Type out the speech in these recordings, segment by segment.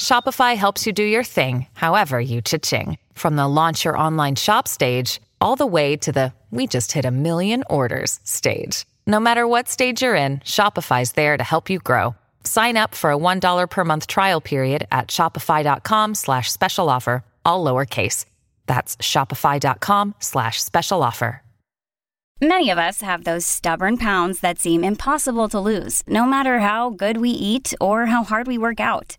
Shopify helps you do your thing, however you cha-ching. From the launch your online shop stage, all the way to the we just hit a million orders stage. No matter what stage you're in, Shopify's there to help you grow. Sign up for a $1 per month trial period at shopify.com slash special offer, all lowercase. That's shopify.com slash special offer. Many of us have those stubborn pounds that seem impossible to lose, no matter how good we eat or how hard we work out.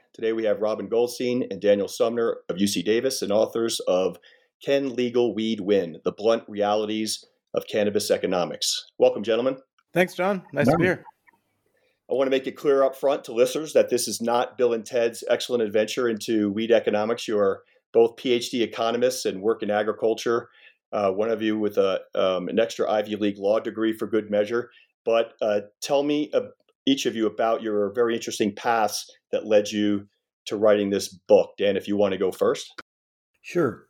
Today we have Robin Goldstein and Daniel Sumner of UC Davis and authors of Can Legal Weed Win? The Blunt Realities of Cannabis Economics. Welcome, gentlemen. Thanks, John. Nice to be here. I want to make it clear up front to listeners that this is not Bill and Ted's excellent adventure into weed economics. You are both PhD economists and work in agriculture. Uh, one of you with a, um, an extra Ivy League law degree for good measure. But uh, tell me, uh, each of you, about your very interesting paths that led you to writing this book. Dan, if you want to go first. Sure.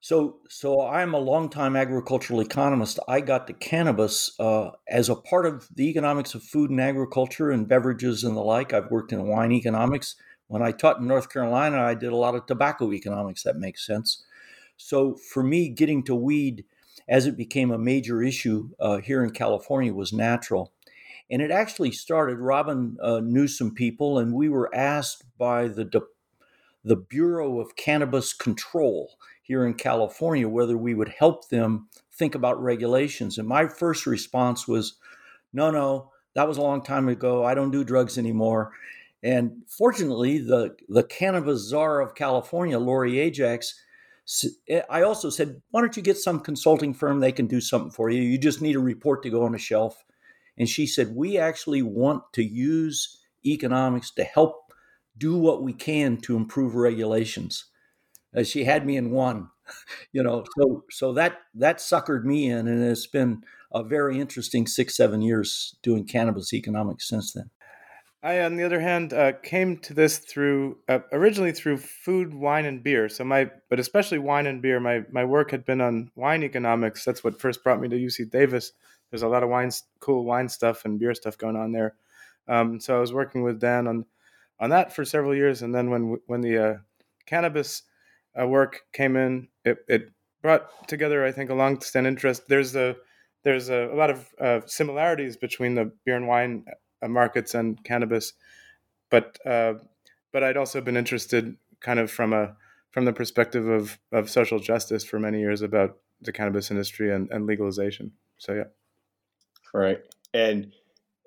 So, so I'm a longtime agricultural economist. I got to cannabis uh, as a part of the economics of food and agriculture and beverages and the like. I've worked in wine economics. When I taught in North Carolina, I did a lot of tobacco economics. That makes sense. So, for me, getting to weed as it became a major issue uh, here in California was natural. And it actually started, Robin uh, knew some people, and we were asked by the, De- the Bureau of Cannabis Control here in California whether we would help them think about regulations. And my first response was, no, no, that was a long time ago. I don't do drugs anymore. And fortunately, the, the cannabis czar of California, Lori Ajax, eh, I also said, why don't you get some consulting firm? They can do something for you. You just need a report to go on a shelf. And she said, we actually want to use economics to help do what we can to improve regulations. Uh, she had me in one, you know. So so that that suckered me in, and it's been a very interesting six seven years doing cannabis economics since then. I, on the other hand, uh, came to this through uh, originally through food, wine, and beer. So my, but especially wine and beer. My my work had been on wine economics. That's what first brought me to UC Davis. There's a lot of wine, cool wine stuff and beer stuff going on there. Um, so I was working with Dan on on that for several years, and then when when the uh, cannabis uh, work came in, it, it brought together, I think, a long-standing interest. There's a there's a, a lot of uh, similarities between the beer and wine uh, markets and cannabis, but uh, but I'd also been interested, kind of from a from the perspective of of social justice for many years about the cannabis industry and, and legalization. So yeah, right. And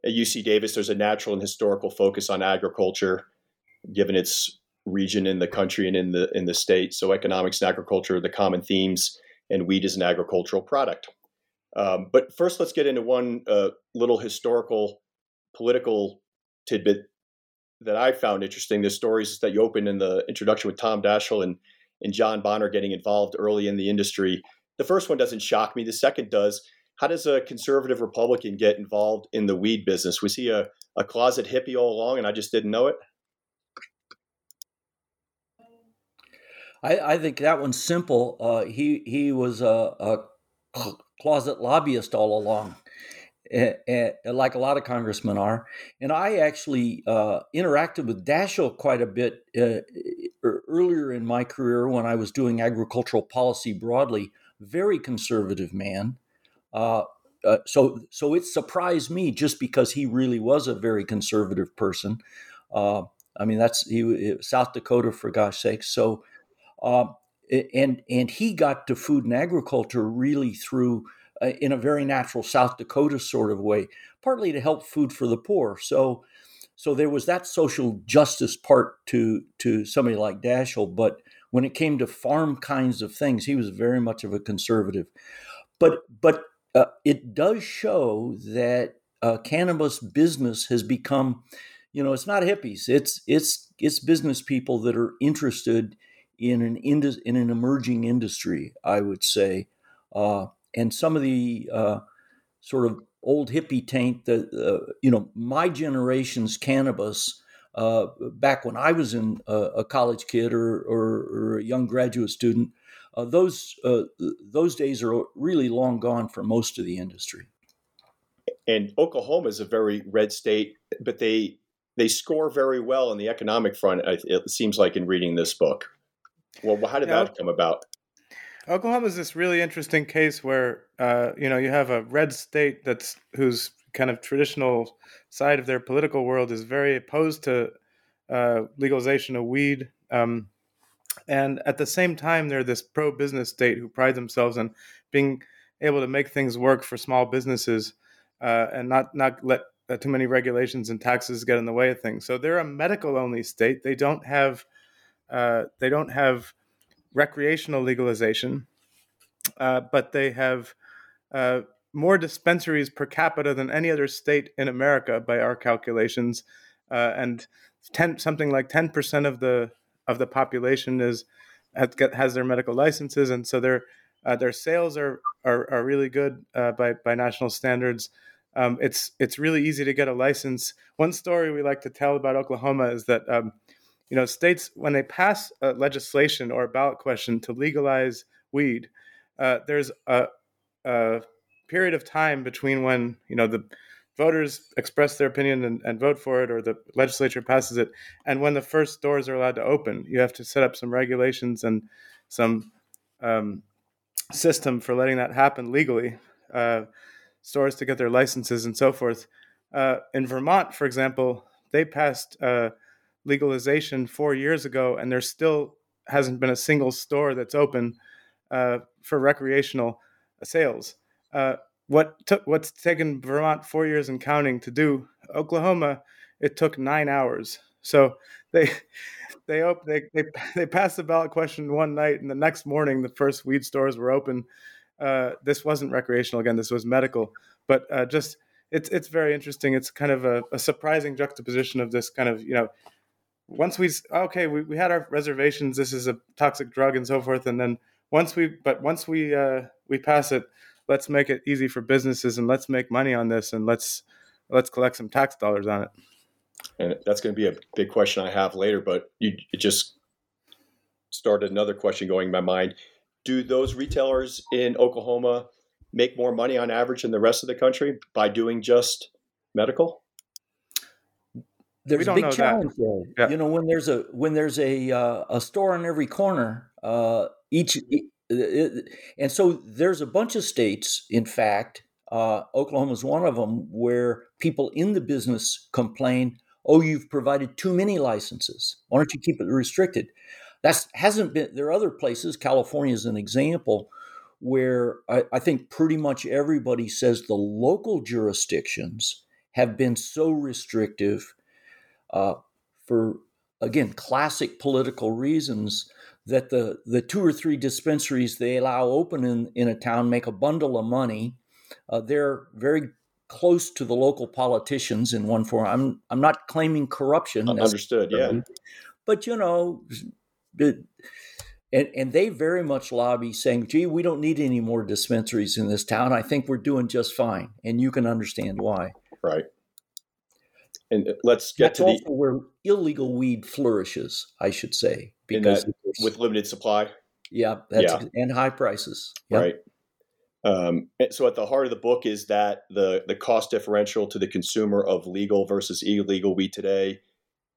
at UC Davis, there's a natural and historical focus on agriculture, given its region in the country and in the in the state. So economics and agriculture are the common themes, and wheat is an agricultural product. Um, but first, let's get into one uh, little historical, political tidbit that I found interesting. The stories that you opened in the introduction with Tom Daschle and and John Boehner getting involved early in the industry. The first one doesn't shock me. The second does. How does a conservative Republican get involved in the weed business? Was he a, a closet hippie all along and I just didn't know it? I, I think that one's simple. Uh, he he was a, a, closet lobbyist all along, like a lot of congressmen are. And I actually uh, interacted with Daschle quite a bit uh, earlier in my career when I was doing agricultural policy broadly. Very conservative man. Uh, uh, so so it surprised me just because he really was a very conservative person. Uh, I mean, that's he South Dakota for gosh sakes. So, uh, and and he got to food and agriculture really through uh, in a very natural South Dakota sort of way, partly to help food for the poor. So, so there was that social justice part to to somebody like Daschle, but when it came to farm kinds of things, he was very much of a conservative. But but uh, it does show that uh, cannabis business has become, you know, it's not hippies. It's it's it's business people that are interested in an in an emerging industry. I would say, uh, and some of the uh, sort of old hippie taint that uh, you know my generation's cannabis. Uh, back when I was in a college kid or, or, or, a young graduate student, uh, those uh, those days are really long gone for most of the industry. And Oklahoma is a very red state, but they they score very well on the economic front. It seems like in reading this book. Well, how did yeah, that come about? Oklahoma is this really interesting case where uh, you know you have a red state that's whose kind of traditional side of their political world is very opposed to uh, legalization of weed, um, and at the same time they're this pro-business state who pride themselves on being able to make things work for small businesses uh, and not not let uh, too many regulations and taxes get in the way of things. So they're a medical only state. They don't have uh, they don't have recreational legalization, uh, but they have uh, more dispensaries per capita than any other state in America by our calculations, uh, and 10, something like ten percent of the of the population is has, their medical licenses, and so their uh, their sales are are, are really good uh, by by national standards. Um, it's it's really easy to get a license. One story we like to tell about Oklahoma is that um, you know, states when they pass legislation or a ballot question to legalize weed, uh, there's a, a, period of time between when you know the voters express their opinion and, and, vote for it, or the legislature passes it, and when the first doors are allowed to open. You have to set up some regulations and some um, system for letting that happen legally. Uh, stores to get their licenses and so forth. Uh, in Vermont, for example, they passed uh, legalization four years ago, and there still hasn't been a single store that's open uh, for recreational sales. What took what's taken Vermont four years and counting to do, Oklahoma, it took nine hours. So they they op- they they they passed the ballot question one night, and the next morning the first weed stores were open. Uh, this wasn't recreational again; this was medical. But uh, just it's it's very interesting. It's kind of a, a surprising juxtaposition of this kind of you know once we okay we, we had our reservations this is a toxic drug and so forth and then once we but once we uh we pass it let's make it easy for businesses and let's make money on this and let's let's collect some tax dollars on it and that's going to be a big question i have later but you just started another question going in my mind do those retailers in oklahoma make more money on average than the rest of the country by doing just medical there's a big challenge that. there. Yeah. You know, when there's a when there's a uh, a store on every corner, uh, each it, and so there's a bunch of states. In fact, uh, Oklahoma is one of them where people in the business complain, "Oh, you've provided too many licenses. Why don't you keep it restricted?" That hasn't been. There are other places. California is an example where I, I think pretty much everybody says the local jurisdictions have been so restrictive uh, for again classic political reasons that the the two or three dispensaries they allow open in, in a town make a bundle of money. Uh, they're very close to the local politicians in one form. I'm I'm not claiming corruption. Understood. Yeah. But you know, and and they very much lobby saying, "Gee, we don't need any more dispensaries in this town. I think we're doing just fine." And you can understand why. Right and uh, let's get That's to the where illegal weed flourishes, I should say, because with limited supply. Yeah, yeah. and high prices. Yep. Right. Um, so at the heart of the book is that the the cost differential to the consumer of legal versus illegal weed today,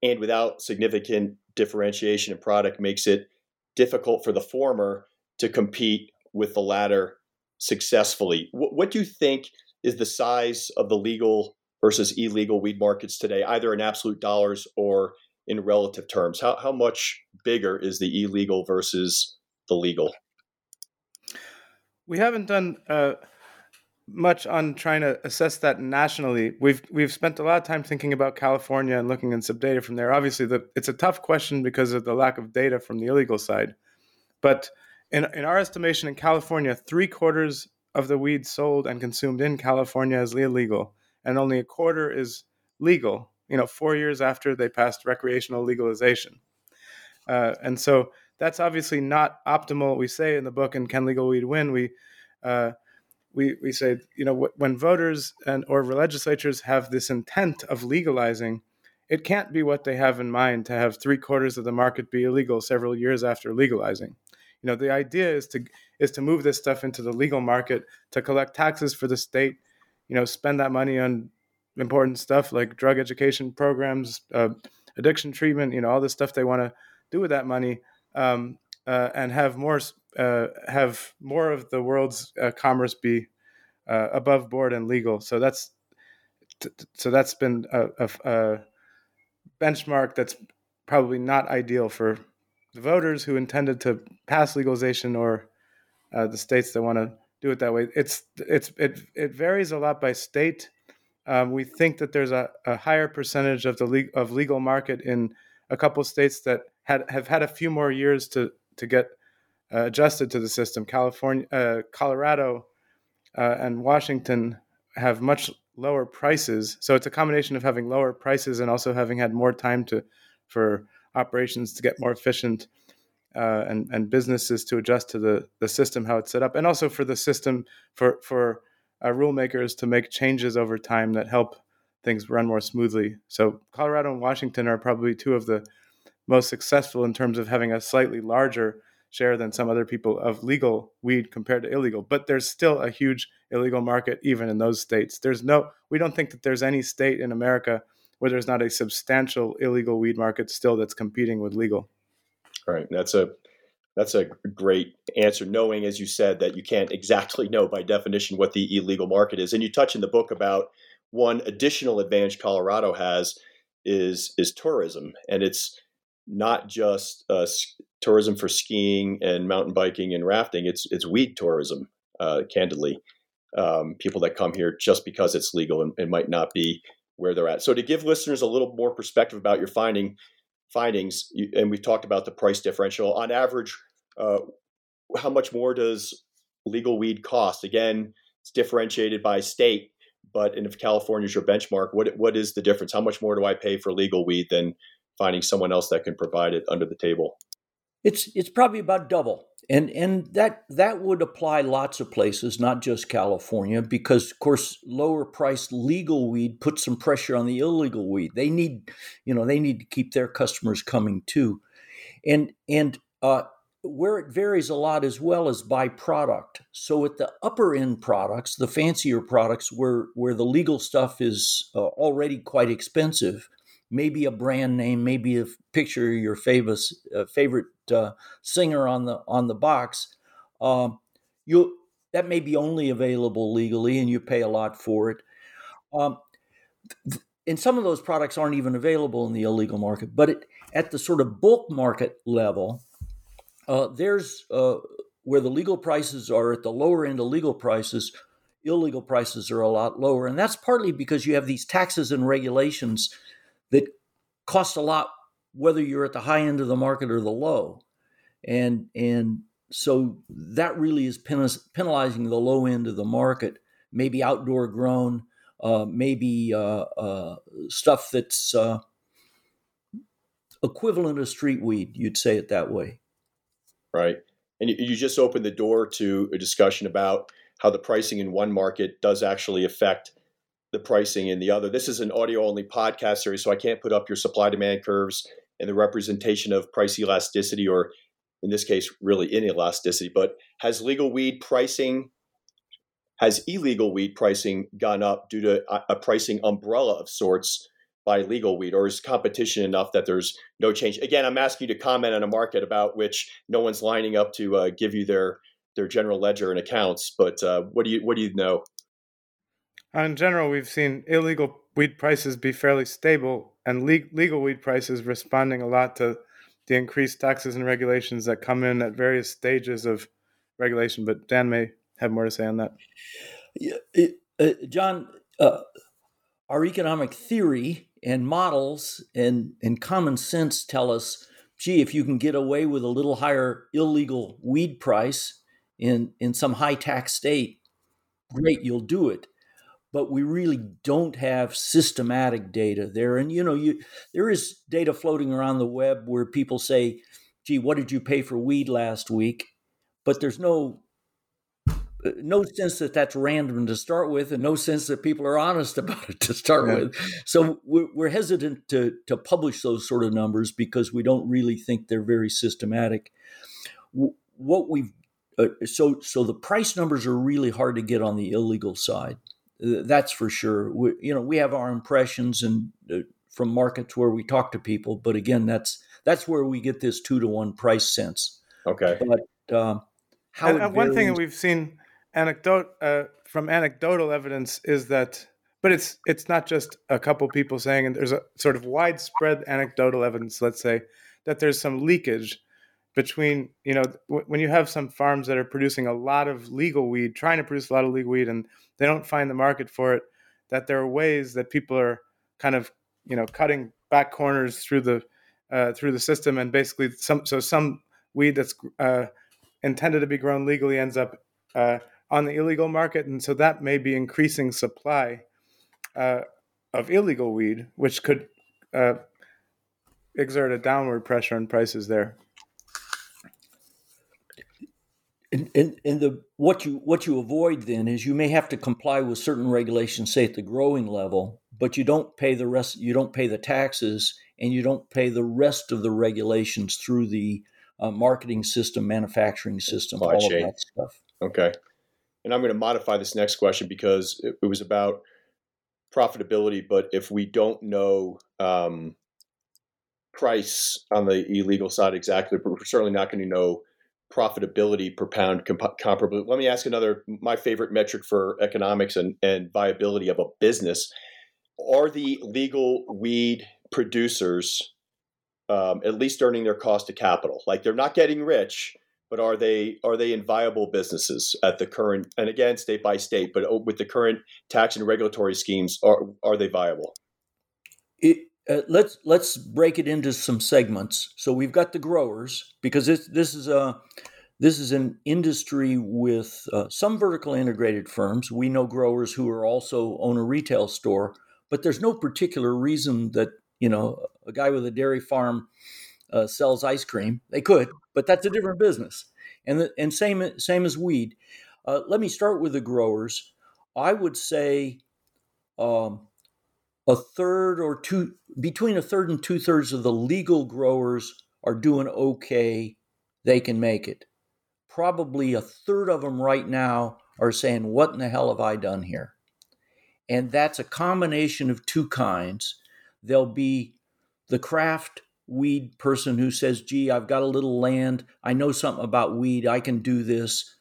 and without significant differentiation in product, makes it difficult for the former to compete with the latter successfully. What, what do you think is the size of the legal versus illegal weed markets today, either in absolute dollars or in relative terms? How how much bigger is the illegal versus the legal? We haven't done uh, much on trying to assess that nationally. We've we've spent a lot of time thinking about California and looking at some data from there. Obviously, the, it's a tough question because of the lack of data from the illegal side. But in in our estimation, in California, three quarters of the weed sold and consumed in California is illegal, and only a quarter is legal. You know, four years after they passed recreational legalization, uh, and so that's obviously not optimal. We say in the book, and can legal weed win? We uh, we, we say, you know, when voters and or legislatures have this intent of legalizing, it can't be what they have in mind to have three quarters of the market be illegal several years after legalizing. You know, the idea is to is to move this stuff into the legal market to collect taxes for the state. You know, spend that money on important stuff like drug education programs, uh, addiction treatment. You know, all the stuff they want to do with that money, um, uh, and have more uh, have more of the world's uh, commerce be uh, above board and legal. So that's t- so that's been a, a, a, benchmark that's probably not ideal for the voters who intended to pass legalization or uh, the states that want to do it that way. It's it's it it varies a lot by state. Um, we think that there's a, a higher percentage of the le- of legal market in a couple states that had have had a few more years to to get uh, adjusted to the system. California, uh, Colorado, uh, and Washington have much lower prices. So it's a combination of having lower prices and also having had more time to for operations to get more efficient uh, and and businesses to adjust to the the system how it's set up, and also for the system for for uh, rule makers to make changes over time that help things run more smoothly. So Colorado and Washington are probably two of the most successful in terms of having a slightly larger share than some other people of legal weed compared to illegal. But there's still a huge illegal market even in those states. There's no, we don't think that there's any state in America where there's not a substantial illegal weed market still that's competing with legal. Right. That's a that's a great answer. Knowing, as you said, that you can't exactly know by definition what the illegal market is, and you touch in the book about one additional advantage Colorado has is is tourism, and it's not just uh, tourism for skiing and mountain biking and rafting. It's it's weed tourism, uh, candidly. Um, people that come here just because it's legal and, and, might not be where they're at. So to give listeners a little more perspective about your finding findings, and we've talked about the price differential. On average, uh, how much more does legal weed cost? Again, it's differentiated by state, but and if California is your benchmark, what what is the difference? How much more do I pay for legal weed than finding someone else that can provide it under the table? It's it's probably about double. And and that that would apply lots of places, not just California, because of course lower priced legal weed puts some pressure on the illegal weed. They need, you know, they need to keep their customers coming too. And and uh, where it varies a lot as well as by product. So at the upper end products, the fancier products, where where the legal stuff is uh, already quite expensive, maybe a brand name, maybe a picture of your favorite uh, favorite uh, singer on the on the box. Um, you that may be only available legally, and you pay a lot for it. Um, th- and some of those products aren't even available in the illegal market. But it, at the sort of bulk market level, uh, there's uh, where the legal prices are at the lower end of legal prices. Illegal prices are a lot lower, and that's partly because you have these taxes and regulations that cost a lot whether you're at the high end of the market or the low. And and so that really is penalizing the low end of the market, maybe outdoor grown, uh, maybe uh, uh, stuff that's uh, equivalent of street weed, you'd say it that way. Right. And you just opened the door to a discussion about how the pricing in one market does actually affect the pricing in the other. This is an audio only podcast series, so I can't put up your supply demand curves and the representation of price elasticity, or in this case, really inelasticity. But has legal weed pricing, has illegal weed pricing gone up due to a, a pricing umbrella of sorts by legal weed, or is competition enough that there's no change? Again, I'm asking you to comment on a market about which no one's lining up to uh, give you their their general ledger and accounts. But uh, what do you what do you know? In general, we've seen illegal weed prices be fairly stable and le- legal weed prices responding a lot to the increased taxes and regulations that come in at various stages of regulation. But Dan may have more to say on that. Yeah, it, uh, John, uh, our economic theory and models and, and common sense tell us gee, if you can get away with a little higher illegal weed price in, in some high tax state, great, you'll do it. But we really don't have systematic data there. And you know, you there is data floating around the web where people say, gee, what did you pay for weed last week? But there's no no sense that that's random to start with, and no sense that people are honest about it to start yeah. with. So we're, we're, hesitant to to publish those sort of numbers because we don't really think they're very systematic. What we've uh, so so the price numbers are really hard to get on the illegal side. That's for sure. We, you know, we have our impressions and uh, from markets where we talk to people, but again, that's that's where we get this two to one price sense. Okay. But um, how and, and one thing that we've seen anecdote uh, from anecdotal evidence is that but it's it's not just a couple people saying and there's a sort of widespread anecdotal evidence let's say that there's some leakage between you know w- when you have some farms that are producing a lot of legal weed trying to produce a lot of legal weed and they don't find the market for it that there are ways that people are kind of you know cutting back corners through the uh, through the system and basically some so some weed that's uh, intended to be grown legally ends up uh, on the illegal market, and so that may be increasing supply uh, of illegal weed, which could uh, exert a downward pressure on prices there. And, and, and the what you what you avoid then is you may have to comply with certain regulations, say at the growing level, but you don't pay the rest. You don't pay the taxes, and you don't pay the rest of the regulations through the uh, marketing system, manufacturing system, all chain. of that stuff. Okay and I'm going to modify this next question because it, it was about profitability. But if we don't know um, price on the illegal side exactly, we're certainly not going to know profitability per pound comp- comparable. Let me ask another. My favorite metric for economics and, and viability of a business are the legal weed producers um, at least earning their cost of capital. Like they're not getting rich, but are they are they in viable businesses at the current and again state by state but with the current tax and regulatory schemes are are they viable? It, uh, let's let's break it into some segments. So we've got the growers because this this is a this is an industry with uh, some vertical integrated firms. We know growers who are also own a retail store but there's no particular reason that you know a guy with a dairy farm uh, sells ice cream. They could, but that's a different business. And the, and same same as weed. Uh, let me start with the growers. I would say um, a third or two between a third and two thirds of the legal growers are doing okay. They can make it. Probably a third of them right now are saying, "What in the hell have I done here?" And that's a combination of two kinds. There'll be the craft weed person who says, gee, I've got a little land. I know something about weed. I can do this.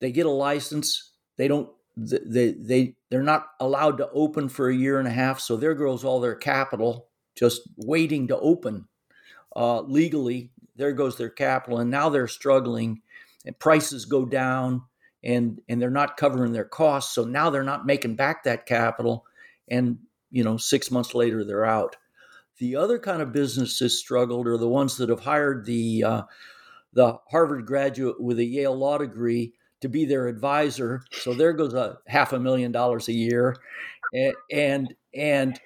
They get a license. They don't, they, they, they're not allowed to open for a year and a half. So there goes all their capital just waiting to open uh, legally. There goes their capital. And now they're struggling and prices go down and, and they're not covering their costs. So now they're not making back that capital. And, you know, six months later, they're out. The other kind of businesses struggled are the ones that have hired the uh, the Harvard graduate with a Yale law degree to be their advisor. So there goes a half a million dollars a year, and and and,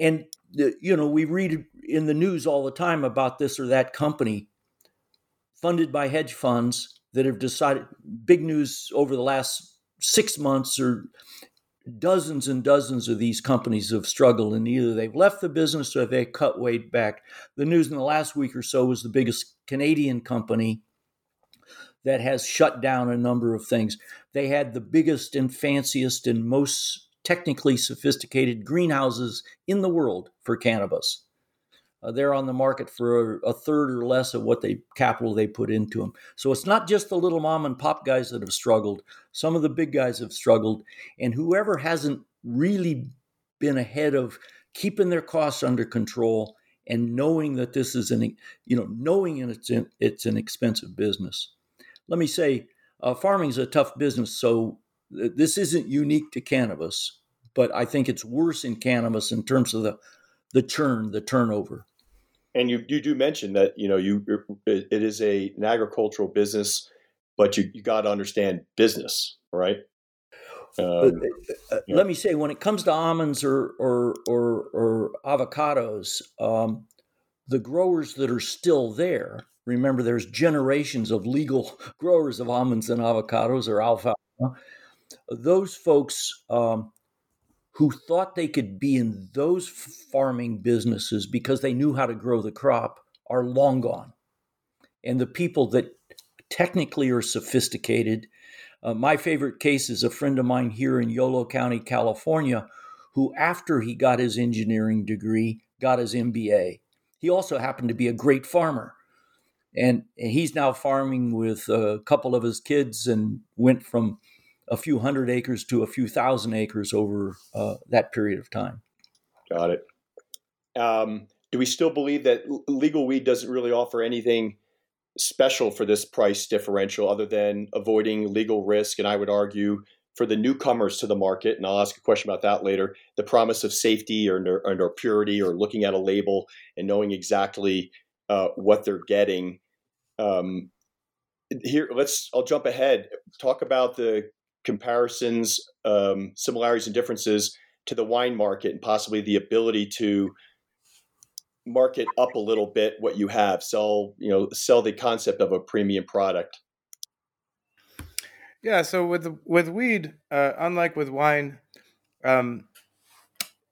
and you know we read in the news all the time about this or that company funded by hedge funds that have decided big news over the last six months or dozens and dozens of these companies have struggled and either they've left the business or they've cut way back. The news in the last week or so was the biggest Canadian company that has shut down a number of things. They had the biggest and fanciest and most technically sophisticated greenhouses in the world for cannabis. Uh, they're on the market for a, a, third or less of what they capital they put into them. So it's not just the little mom and pop guys that have struggled. Some of the big guys have struggled, and whoever hasn't really been ahead of keeping their costs under control and knowing that this is an you know knowing it's in, it's an expensive business. Let me say, uh, farming is a tough business, so this isn't unique to cannabis, but I think it's worse in cannabis in terms of the the churn, the turnover. And you you do mention that you know you it is a an agricultural business, but you you got to understand business, right? Um, uh, yeah. Let me say, when it comes to almonds or or or, or avocados, um, the growers that are still there. Remember, there's generations of legal growers of almonds and avocados or alfalfa. Those folks um, who thought they could be in those farming businesses because they knew how to grow the crop are long gone. And the people that technically are sophisticated uh, my favorite case is a friend of mine here in Yolo County, California, who, after he got his engineering degree, got his MBA. He also happened to be a great farmer. And, and he's now farming with a couple of his kids and went from a few hundred acres to a few thousand acres over uh, that period of time. Got it. Um, do we still believe that legal weed doesn't really offer anything special for this price differential other than avoiding legal risk. And I would argue for the newcomers to the market, and I'll ask a question about that later, the promise of safety or, or, or purity or looking at a label and knowing exactly uh, what they're getting. Um, here, let's, I'll jump ahead, talk about the comparisons, um, similarities, and differences to the wine market and possibly the ability to market up a little bit what you have sell you know sell the concept of a premium product. Yeah so with with weed uh, unlike with wine um,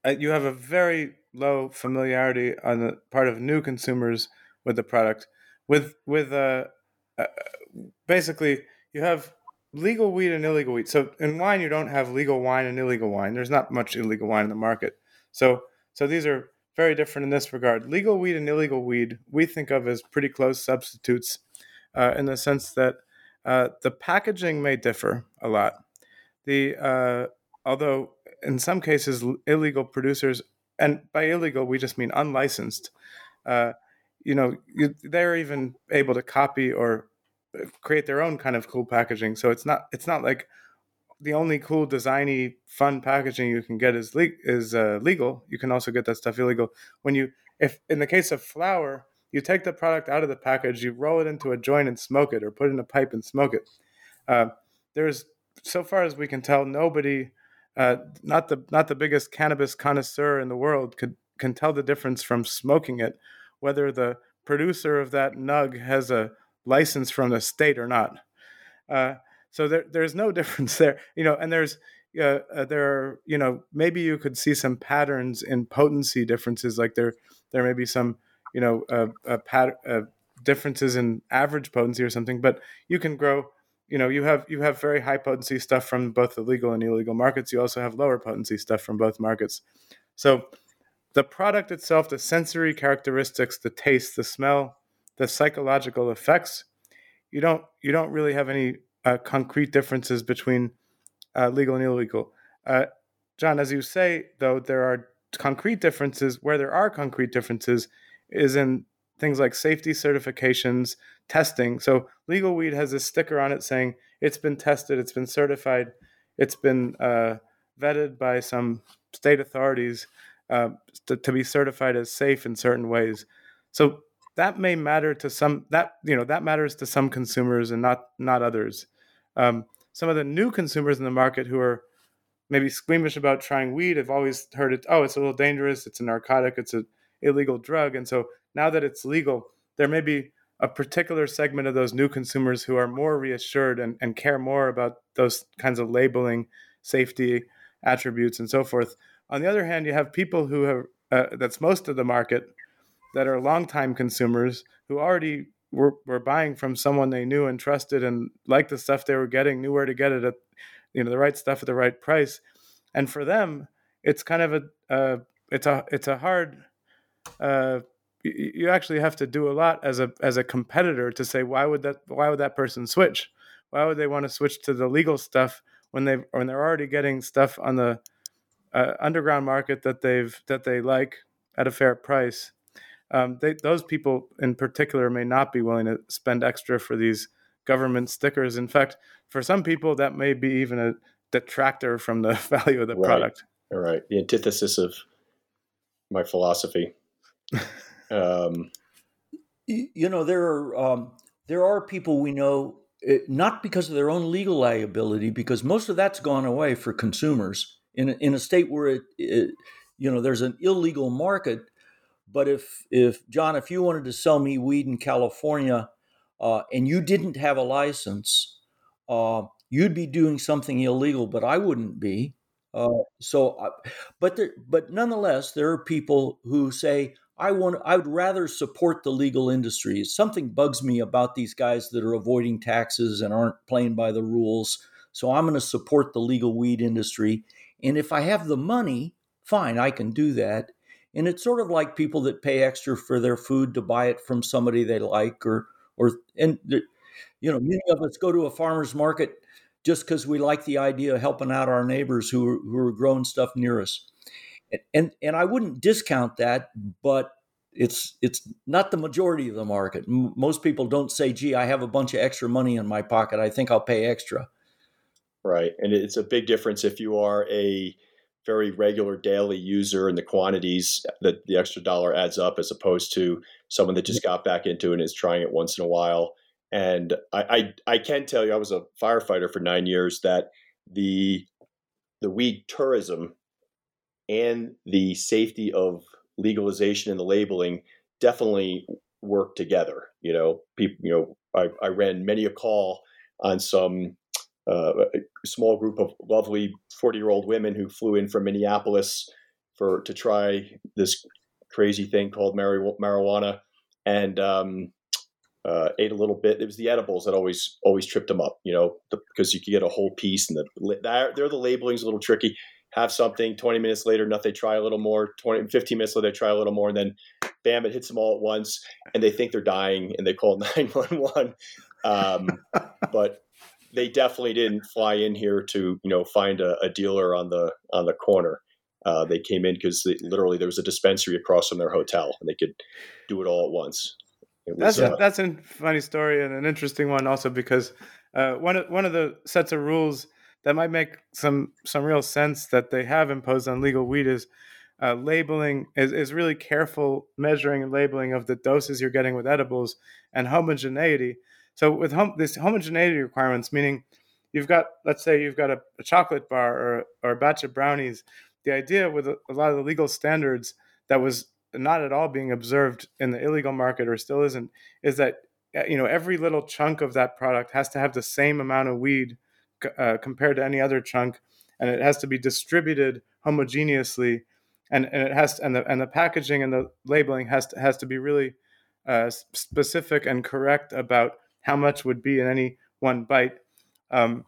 uh, you have a very low familiarity on the part of new consumers with the product. With with uh, uh, basically you have legal weed and illegal weed so in wine you don't have legal wine and illegal wine there's not much illegal wine in the market so so these are very different in this regard. Legal weed and illegal weed we think of as pretty close substitutes uh, in the sense that uh, the packaging may differ a lot. The uh, although in some cases illegal producers, and by illegal we just mean unlicensed, uh, you know, you, they're even able to copy or create their own kind of cool packaging. So it's not it's not like the only cool designy fun packaging you can get is le- is uh, legal. You can also get that stuff illegal. When you if in the case of flower, you take the product out of the package, you roll it into a joint and smoke it, or put in a pipe and smoke it. Uh, there's so far as we can tell, nobody, uh, not the not the biggest cannabis connoisseur in the world, could can tell the difference from smoking it, whether the producer of that nug has a license from the state or not. Uh, so there, there's no difference there, you know, and there's, uh, uh, there are, you know, maybe you could see some patterns in potency differences. Like there, there may be some, you know, uh, uh, pat, uh, differences in average potency or something, but you can grow, you know, you have, you have very high potency stuff from both the legal and illegal markets. You also have lower potency stuff from both markets. So the product itself, the sensory characteristics, the taste, the smell, the psychological effects, you don't, you don't really have any uh, concrete differences between uh, legal and illegal. Uh, John, as you say, though, there are concrete differences. Where there are concrete differences is in things like safety certifications, testing. So, legal weed has a sticker on it saying it's been tested, it's been certified, it's been uh, vetted by some state authorities uh, to, to be certified as safe in certain ways. So, that may matter to some that you know that matters to some consumers and not not others. Um, some of the new consumers in the market who are maybe squeamish about trying weed have always heard it oh it's a little dangerous it's a narcotic it's an illegal drug. And so now that it's legal there may be a particular segment of those new consumers who are more reassured and, and care more about those kinds of labeling safety attributes and so forth. On the other hand you have people who have uh, that's most of the market that are longtime consumers who already were, were buying from someone they knew and trusted and liked the stuff they were getting, knew where to get it at, you know, the right stuff at the right price. And for them, it's kind of a, uh, it's a, it's a hard, uh, you actually have to do a lot as a as a competitor to say why would that why would that person switch why would they want to switch to the legal stuff when they when they're already getting stuff on the uh, underground market that they've that they like at a fair price, um, they, those people in particular may not be willing to spend extra for these government stickers. In fact, for some people, that may be even a detractor from the value of the right. product. All right, the antithesis of my philosophy. um, you know, there are um, there are people we know eh, not because of their own legal liability, because most of that's gone away for consumers in a, in a state where it, it you know there's an illegal market but if if John, if you wanted to sell me weed in California, uh, and you didn't have a license, uh, you'd be doing something illegal, but I wouldn't be. Uh, so, uh, but there, but nonetheless, there are people who say, I want, I would rather support the legal industry. Something bugs me about these guys that are avoiding taxes and aren't playing by the rules. So I'm going to support the legal weed industry. And if I have the money, fine, I can do that. And it's sort of like people that pay extra for their food to buy it from somebody they like, or or and you know, many of us go to a farmer's market just because we like the idea of helping out our neighbors who are, who are growing stuff near us. And, and and I wouldn't discount that, but it's it's not the majority of the market. M- most people don't say, "Gee, I have a bunch of extra money in my pocket. I think I'll pay extra." Right, and it's a big difference if you are a very regular daily user and the quantities that the extra dollar adds up as opposed to someone that just got back into it and is trying it once in a while. And I, I, I can tell you, I was a firefighter for nine years, that the the weed tourism and the safety of legalization and the labeling definitely work together. You know, people, you know, I, I ran many a call on some uh, a small group of lovely 40 year old women who flew in from Minneapolis for to try this crazy thing called marijuana and um, uh, ate a little bit. It was the edibles that always always tripped them up, you know, because you could get a whole piece and the they're the labeling's a little tricky. Have something 20 minutes later, nothing. They try a little more. 20, 15 minutes later, they try a little more, and then bam, it hits them all at once, and they think they're dying, and they call 911. Um, but they definitely didn't fly in here to you know find a, a dealer on the on the corner. Uh, they came in because literally there was a dispensary across from their hotel, and they could do it all at once. Was, that's a, uh, that's a funny story and an interesting one also because uh, one of one of the sets of rules that might make some some real sense that they have imposed on legal weed is uh, labeling is, is really careful measuring and labeling of the doses you're getting with edibles and homogeneity so with hom- this homogeneity requirements, meaning you've got, let's say, you've got a, a chocolate bar or, or a batch of brownies. The idea with a, a lot of the legal standards that was not at all being observed in the illegal market or still isn't is that uh, you know every little chunk of that product has to have the same amount of weed uh, compared to any other chunk and it has to be distributed homogeneously and, and it has to, and the and the packaging and the labeling has to has to be really uh, specific and correct about how much would be in any one bite. Um,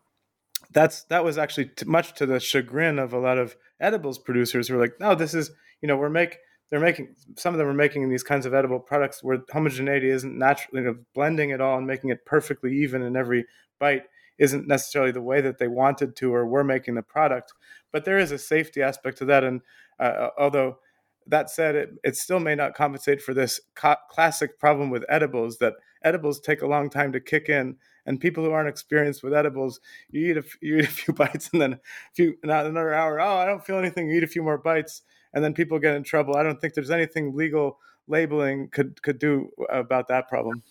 that's that was actually t- much to the chagrin of a lot of edibles producers who were like, no, this is you know we're make they're making some of them are making these kinds of edible products where homogeneity isn't naturally you know, blending it all and making it perfectly even in every bite isn't necessarily the way that they wanted to or were making the product. But there is a safety aspect to that, and uh, although that said, it, it still may not compensate for this co- classic problem with edibles that edibles take a long time to kick in. And people who aren't experienced with edibles, you eat a, you eat a few bites and then a few, not another hour, oh, I don't feel anything. You eat a few more bites and then people get in trouble. I don't think there's anything legal labeling could, could do about that problem.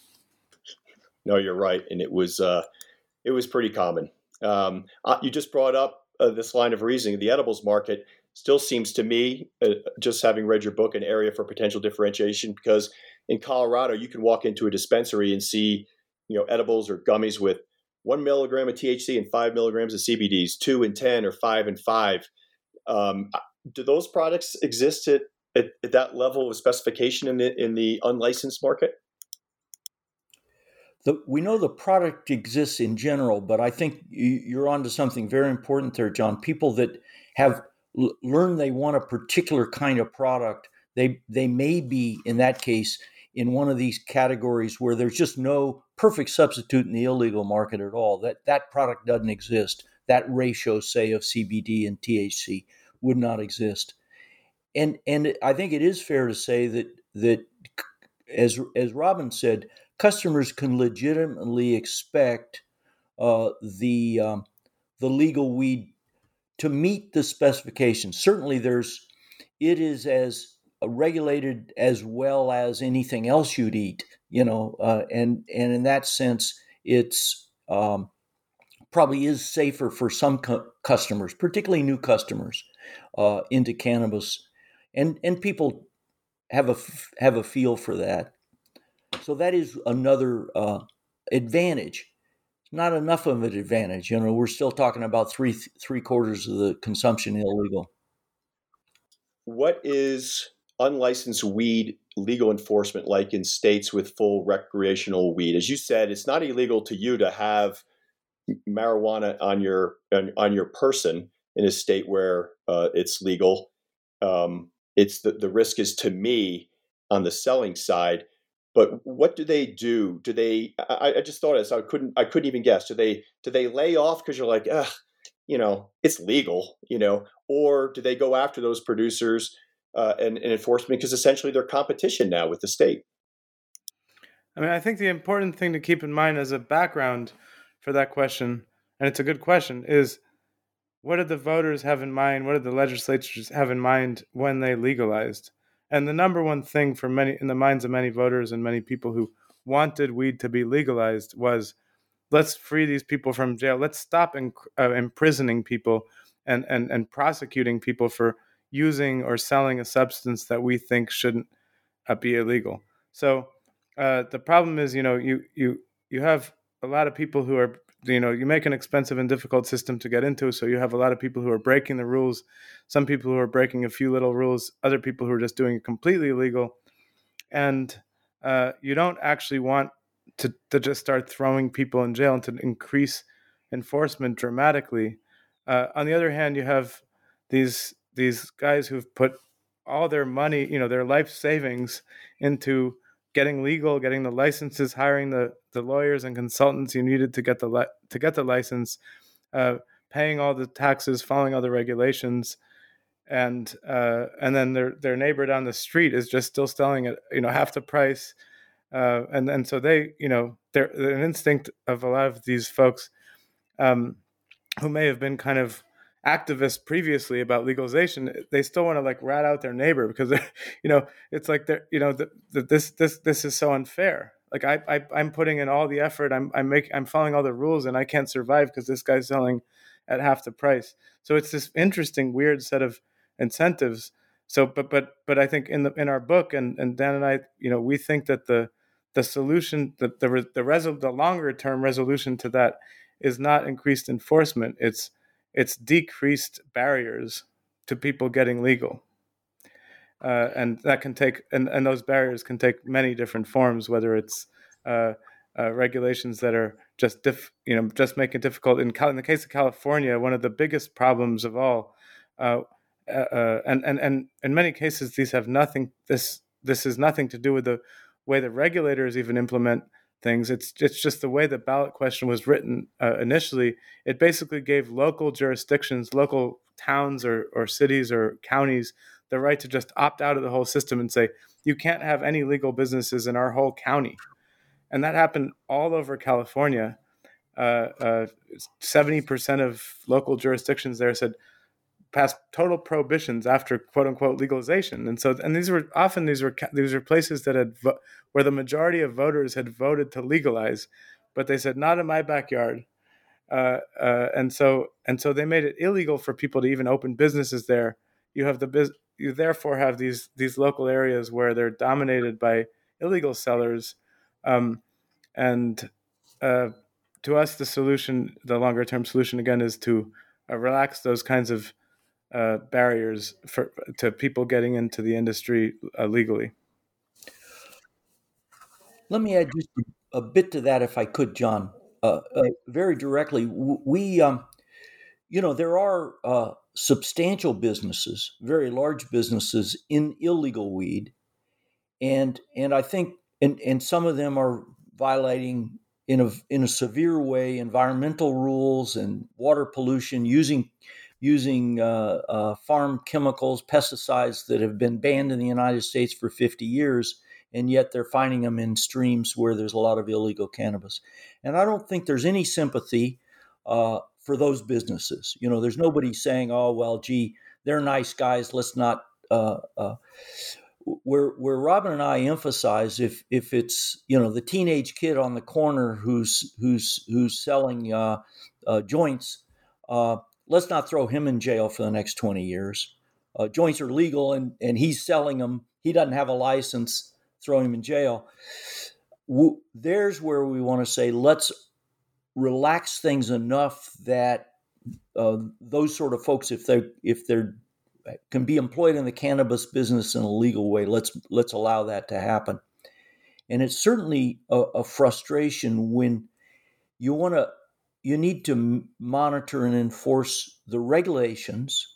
No, you're right. And it was, uh, it was pretty common. Um, uh, you just brought up uh, this line of reasoning. The edibles market still seems to me, uh, just having read your book, an area for potential differentiation because in Colorado you can walk into a dispensary and see, you know, edibles or gummies with one milligram of THC and five milligrams of CBDs, two and ten or five and five. Um, do those products exist at, at, at that level of specification in the in the unlicensed market? The, we know the product exists in general, but I think you're onto something very important there, John. People that have l- learn they want a particular kind of product, they they may be in that case in one of these categories where there's just no perfect substitute in the illegal market at all. That that product doesn't exist. That ratio, say, of CBD and THC. would not exist. And and I think it is fair to say that that as as Robin said, customers can legitimately expect uh, the um, the legal weed to meet the specifications. Certainly, there's it is as regulated as well as anything else you'd eat, you know, uh, and and in that sense, it's um, probably is safer for some cu- customers, particularly new customers uh, into cannabis, and and people have a have a feel for that. So that is another uh, advantage. Not enough of an advantage. You know, we're still talking about three three quarters of the consumption illegal. What is unlicensed weed legal enforcement like in states with full recreational weed? As you said, it's not illegal to you to have marijuana on your on, on your person in a state where uh, it's legal. Um, it's the, the risk is to me on the selling side. But what do they do? Do they? I, I just thought this. I couldn't. I couldn't even guess. Do they? Do they lay off because you're like, ugh, you know, it's legal, you know, or do they go after those producers uh, and, and enforcement because essentially they're competition now with the state? I mean, I think the important thing to keep in mind as a background for that question, and it's a good question, is what did the voters have in mind? What did the legislatures have in mind when they legalized? And the number one thing for many in the minds of many voters and many people who wanted weed to be legalized was let's free these people from jail. Let's stop in, uh, imprisoning people and, and, and prosecuting people for using or selling a substance that we think shouldn't uh, be illegal. So uh, the problem is, you know, you you you have a lot of people who are you know you make an expensive and difficult system to get into so you have a lot of people who are breaking the rules. Some people who are breaking a few little rules other people who are just doing it completely illegal. And uh, you don't actually want to, to just start throwing people in jail and to increase enforcement dramatically. Uh, on the other hand you have these these guys who've put all their money you know their life savings into getting legal, getting the licenses, hiring the, the lawyers and consultants you needed to get the li- to get the license, uh, paying all the taxes, following all the regulations, and uh, and then their their neighbor down the street is just still selling it, you know, half the price, uh, and and so they, you know, they're, they're, an instinct of a lot of these folks, um, who may have been kind of activists previously about legalization, they still want to like rat out their neighbor because you know it's like they're you know the, the, this this this is so unfair. Like I, I i'm putting in all the effort. I'm I'm making I'm following all the rules and I can't survive because this guy's selling at half the price. So it's this interesting weird set of incentives. So but but but I think in the in our book and and Dan and I you know we think that the the solution the the the, resol- the longer term resolution to that is not increased enforcement. It's it's decreased barriers to people getting legal. Uh, and that can take and, and those barriers can take many different forms whether it's uh, uh, regulations that are just you know just make it difficult in, Cal- in the case of California one of the biggest problems of all uh, uh, uh, and, and and in many cases these have nothing this this is nothing to do with the way the regulators even implement things. It's it's just the way the ballot question was written uh, initially. It basically gave local jurisdictions, local towns or or cities or counties the right to just opt out of the whole system and say you can't have any legal businesses in our whole county, and that happened all over California. Uh, uh, seventy uh, percent of local jurisdictions there said passed total prohibitions after quote unquote legalization. And so, and these were often these were these were places that had where the majority of voters had voted to legalize, but they said not in my backyard. Uh, uh, and so and so they made it illegal for people to even open businesses there. You have the biz, you therefore have these these local areas where they're dominated by illegal sellers, um, and uh, to us the solution, the longer term solution again, is to uh, relax those kinds of uh, barriers for to people getting into the industry uh, legally. Let me add just a bit to that, if I could, John. Uh, uh very directly, we, um, you know, there are uh, substantial businesses, very large businesses in illegal weed, and and I think and and some of them are violating in a in a severe way environmental rules and water pollution using using uh, uh, farm chemicals, pesticides that have been banned in the United States for 50 years, and yet they're finding them in streams where there's a lot of illegal cannabis. And I don't think there's any sympathy uh, for those businesses. You know, there's nobody saying, "Oh, well, gee, they're nice guys. Let's not." Uh, uh, where where Robin and I emphasize if if it's you know the teenage kid on the corner who's who's who's selling uh, uh, joints, uh, let's not throw him in jail for the next twenty years. Uh, joints are legal, and and he's selling them. He doesn't have a license. Throw him in jail. W- there's where we want to say let's relax things enough that uh, those sort of folks, if they if they're can be employed in the cannabis business in a legal way. Let's let's allow that to happen. And it's certainly a, a frustration when you want to you need to monitor and enforce the regulations,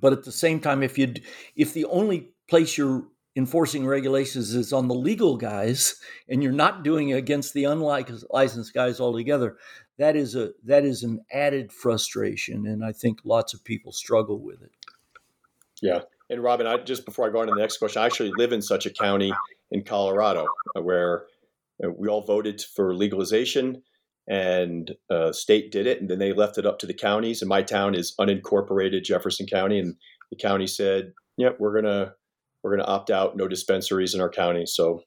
but at the same time, if you if the only place you're enforcing regulations is on the legal guys and you're not doing it against the unlicensed guys altogether that is a that is an added frustration and i think lots of people struggle with it yeah. And Robin, I just before I go on to the next question, I actually live in such a county in Colorado uh, where uh, we all voted for legalization and uh, state did it and then they left it up to the counties and my town is unincorporated jefferson county and the county said yep yeah, we're gonna we're gonna opt out no dispensaries in our county so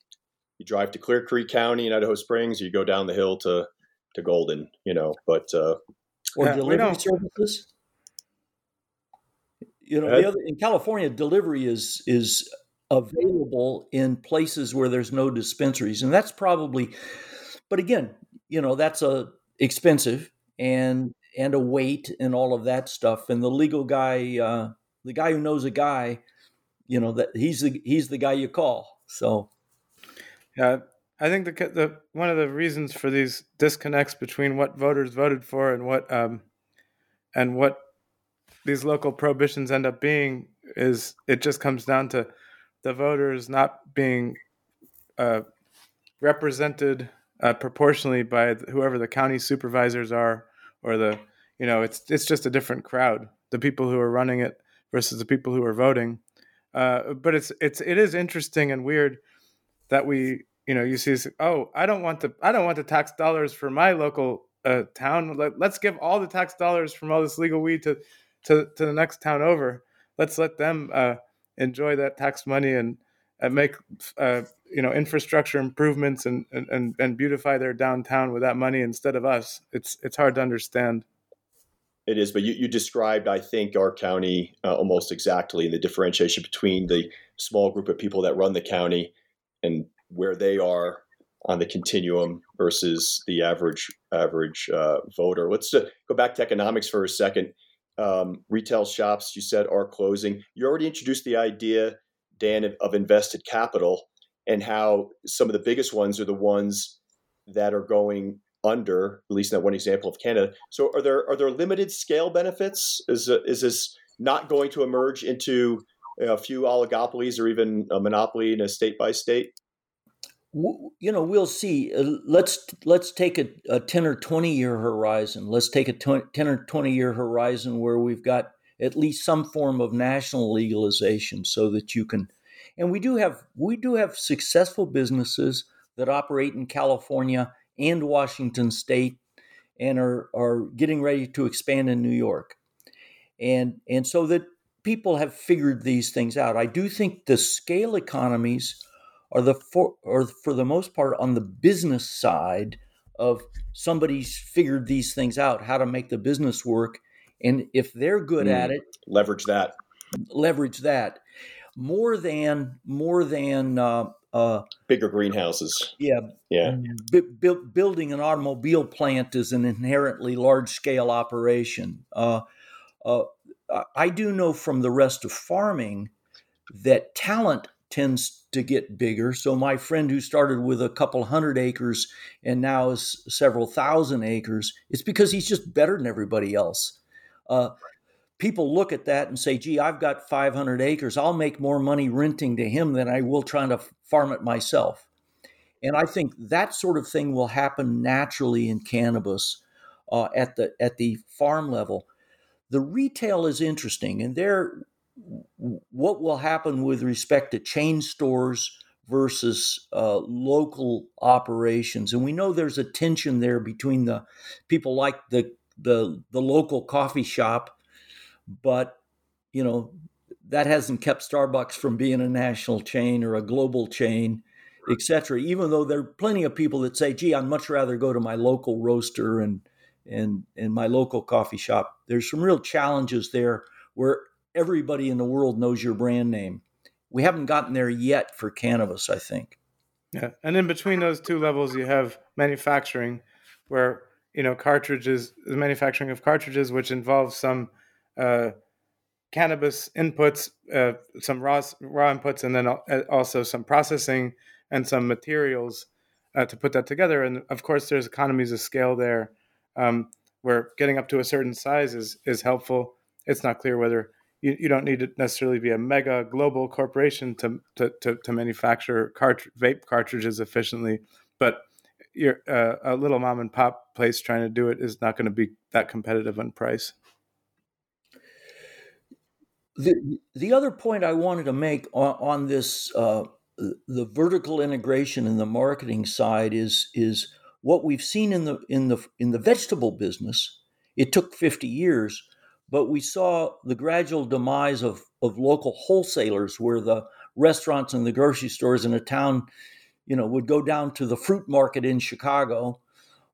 you drive to clear creek county in idaho springs you go down the hill to to golden you know but uh or yeah, delivery services you know, other, in California, delivery is is available in places where there's no dispensaries, and that's probably. But again, you know, that's a expensive and and a weight and all of that stuff. And the legal guy, uh, the guy who knows a guy, you know, that he's the he's the guy you call. So, yeah, I think the the one of the reasons for these disconnects between what voters voted for and what um and what these local prohibitions end up being is it just comes down to the voters not being uh, represented uh, proportionally by whoever the county supervisors are or the you know it's it's just a different crowd. The people who are running it versus the people who are voting. Uh, but it's it's it is interesting and weird that we you know you see oh I don't want the I don't want the tax dollars for my local uh, town. Let, let's give all the tax dollars from all this legal weed to to to the next town over. Let's let them uh, enjoy that tax money and, and make uh, you know infrastructure improvements and, and and beautify their downtown with that money instead of us. It's it's hard to understand. It is, but you, you described, I think, our county uh, almost exactly the differentiation between the small group of people that run the county and where they are on the continuum versus the average average uh, voter. Let's uh, go back to economics for a second um, retail shops you said are closing. You already introduced the idea, Dan, of invested capital and how some of the biggest ones are the ones that are going under, at least in that one example of Canada. So are there are there limited scale benefits? Is is this not going to emerge into a few oligopolies or even a monopoly in a state by state? you know we'll see uh, let's let's take a, a 10 or 20 year horizon let's take a 10 or 20 year horizon where we've got at least some form of national legalization so that you can and we do have we do have successful businesses that operate in California and Washington state and are are getting ready to expand in New York. And and so that people have figured these things out. I do think the scale economies are the for or for the most part on the business side of somebody's figured these things out, how to make the business work, and if they're good mm, at it, leverage that. Leverage that more than more than uh, uh, bigger greenhouses. Yeah, yeah. B- building an automobile plant is an inherently large scale operation. Uh, uh, I do know from the rest of farming that talent tends to get bigger. So my friend who started with a couple hundred acres and now is several thousand acres, it's because he's just better than everybody else. Uh, people look at that and say, "Gee, I've got 500 acres. I'll make more money renting to him than I will trying to farm it myself." And I think that sort of thing will happen naturally in cannabis uh, at the at the farm level. the retail is interesting, and there, what will happen with respect to chain stores versus uh, local operations, and we know there's a tension there between the people like the the the local coffee shop, but you know that hasn't kept Starbucks from being a national chain or a global chain, etc. Even though there are plenty of people that say, "Gee, I'd much rather go to my local roaster and and and my local coffee shop." There's some real challenges there where everybody in the world knows your brand name. We haven't gotten there yet for cannabis, I think. Yeah, and in between those two levels, you have manufacturing, where you know cartridges, the manufacturing of cartridges, which involves some cannabis inputs, uh, some raw raw inputs, and then uh, also some processing and some materials uh, to put that together. And of course, there's economies of scale there, um, where getting up to a certain size is is helpful. It's not clear whether you, you don't need to necessarily be a mega global corporation to to to, to manufacture cart- vape cartridges efficiently, but you're, uh, a little mom and pop place trying to do it is not going to be that competitive on price. The the other point I wanted to make on, on this uh, the vertical integration in the marketing side is is what we've seen in the in the in the vegetable business. It took 50 years, but we saw the gradual demise of of local wholesalers where the restaurants and the grocery stores in a town, you know, would go down to the fruit market in Chicago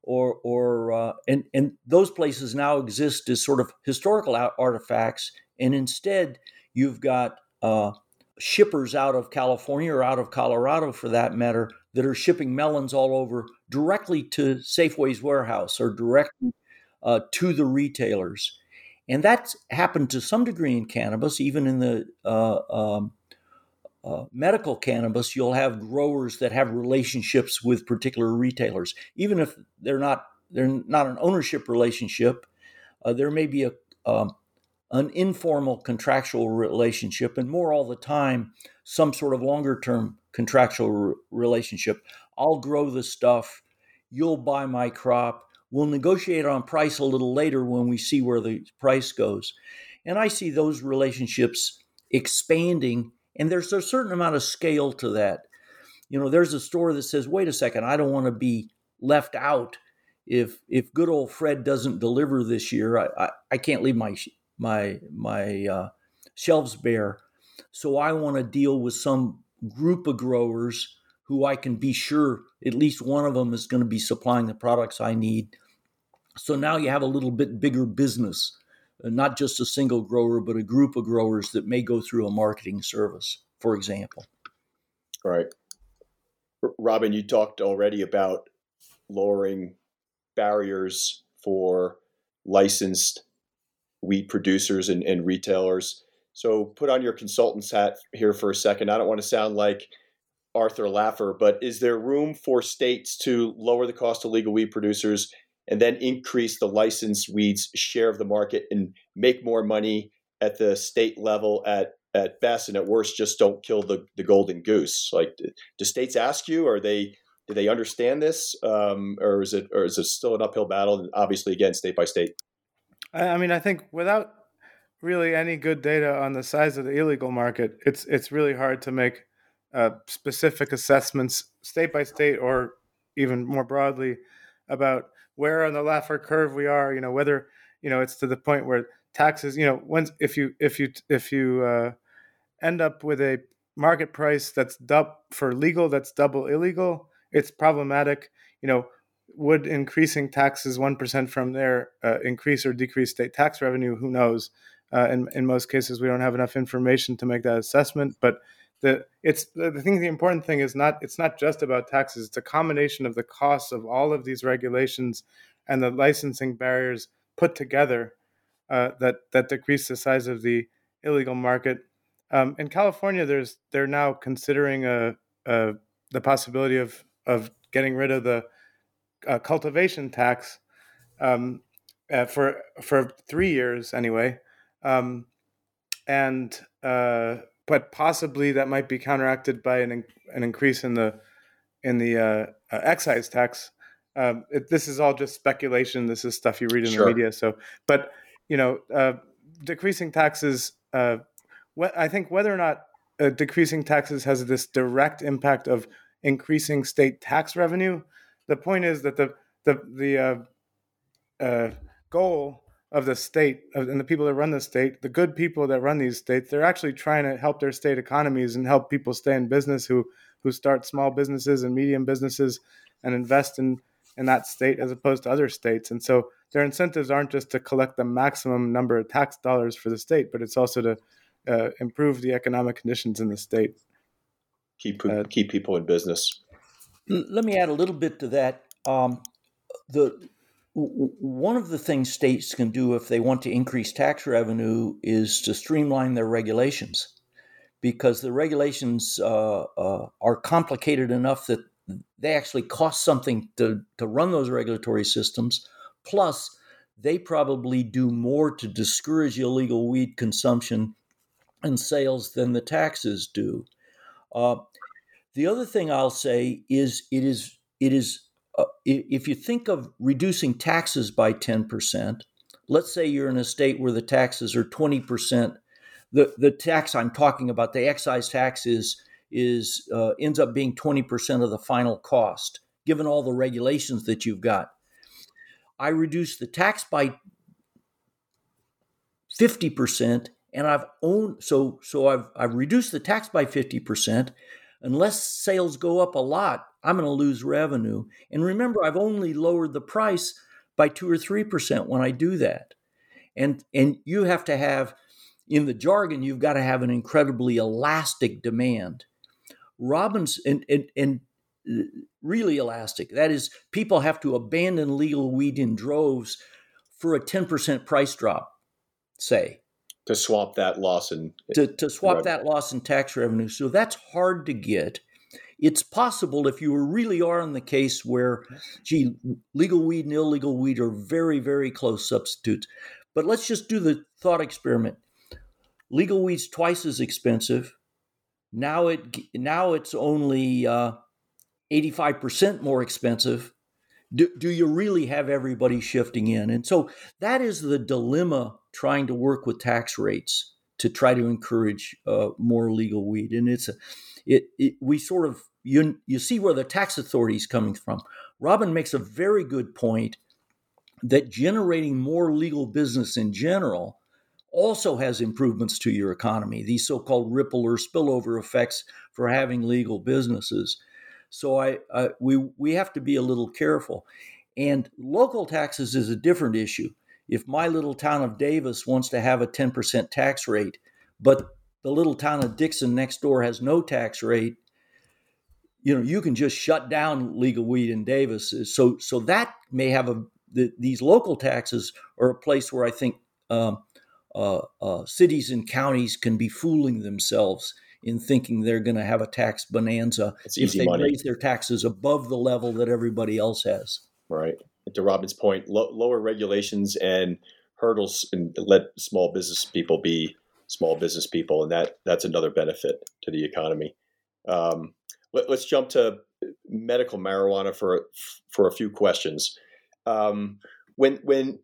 or or uh, and and those places now exist as sort of historical artifacts and instead you've got uh, shippers out of California or out of Colorado, for that matter, that are shipping melons all over directly to Safeway's warehouse or directly uh, to the retailers. And that's happened to some degree in cannabis, even in the uh, um, uh, medical cannabis, you'll have growers that have relationships with particular retailers, even if they're not they're not an ownership relationship. Uh, there may be a um, an informal contractual relationship, and more all the time, some sort of longer term contractual re- relationship. I'll grow the stuff, you'll buy my crop, we'll negotiate on price a little later when we see where the price goes. And I see those relationships expanding, and there's a certain amount of scale to that. You know, there's a store that says, wait a second, I don't want to be left out if if good old Fred doesn't deliver this year, I, I, I can't leave my my my uh, shelves bare. So I want to deal with some group of growers who I can be sure at least one of them is going to be supplying the products I need. So now you have a little bit bigger business, not just a single grower, but a group of growers that may go through a marketing service, for example. All right. Robin, you talked already about lowering barriers for licensed wheat producers and, and retailers. So put on your consultant's hat here for a second. I don't want to sound like Arthur Laffer, but is there room for states to lower the cost of legal weed producers and then increase the licensed weeds share of the market and make more money at the state level at at best and at worst just don't kill the, the golden goose? Like do states ask you? Are they do they understand this? Um, or is it or is it still an uphill battle? And obviously again state by state I mean, I think without really any good data on the size of the illegal market, it's it's really hard to make uh, specific assessments, state by state, or even more broadly, about where on the Laffer curve we are. You know, whether you know it's to the point where taxes. You know, once if you if you if you uh, end up with a market price that's dub for legal that's double illegal, it's problematic. You know, would increasing taxes 1% from there uh, increase or decrease state tax revenue? Who knows? Uh, in, in most cases, we don't have enough information to make that assessment. But the it's the thing. The important thing is not it's not just about taxes. It's a combination of the costs of all of these regulations and the licensing barriers put together uh, that that decrease the size of the illegal market. Um, in California, there's they're now considering a, a the possibility of of getting rid of the uh, cultivation tax um, uh, for for three years anyway, um, and uh, but possibly that might be counteracted by an an increase in the in the uh, uh, excise tax. Um, it, this is all just speculation. This is stuff you read in sure. the media. So, but you know, uh, decreasing taxes. Uh, wh- I think whether or not uh, decreasing taxes has this direct impact of increasing state tax revenue. The point is that the the the uh, uh, goal of the state and the people that run the state, the good people that run these states, they're actually trying to help their state economies and help people stay in business who who start small businesses and medium businesses and invest in in that state as opposed to other states. And so their incentives aren't just to collect the maximum number of tax dollars for the state, but it's also to uh, improve the economic conditions in the state. Keep uh, keep people in business. Let me add a little bit to that. Um, the one of the things states can do if they want to increase tax revenue is to streamline their regulations because the regulations uh, uh, are complicated enough that they actually cost something to, to run those regulatory systems. Plus, they probably do more to discourage illegal weed consumption and sales than the taxes do. Uh, the other thing I'll say is it is it is uh, if you think of reducing taxes by 10%, let's say you're in a state where the taxes are 20%, the, the tax I'm talking about, the excise tax is, is uh, ends up being 20% of the final cost, given all the regulations that you've got. I reduce the tax by 50% and I've owned so so I've I've reduced the tax by 50% unless sales go up a lot I'm going to lose revenue. And remember, I've only lowered the price by two or three percent when I do that. And and you have to have in the jargon, you've got to have an incredibly elastic demand. Robbins and and, and uh, really elastic. That is, people have to abandon legal weed in droves for a 10% price drop, say. To swap that loss in to, to swap revenue. that loss in tax revenue. So that's hard to get. It's possible if you really are in the case where, gee, legal weed and illegal weed are very, very close substitutes. But let's just do the thought experiment. Legal weed's twice as expensive. Now it now it's only uh, 85% more expensive. Do, do you really have everybody shifting in? And so that is the dilemma trying to work with tax rates to try to encourage uh, more legal weed. And it's a, it, it we sort of you you see where the tax authority is coming from. Robin makes a very good point that generating more legal business in general also has improvements to your economy. These so-called ripple or spillover effects for having legal businesses. So I, I we we have to be a little careful. And local taxes is a different issue. If my little town of Davis wants to have a 10% tax rate, but the little town of Dixon next door has no tax rate, you know you can just shut down legal weed in Davis. So so that may have a the, these local taxes are a place where I think um, uh, uh, cities and counties can be fooling themselves in thinking they're going to have a tax bonanza it's if they money. raise their taxes above the level that everybody else has. Right. To Robin's point, lo- lower regulations and hurdles and let small business people be small business people, and that that's another benefit to the economy. Um, let, us jump to medical marijuana for for a few questions. Um, when when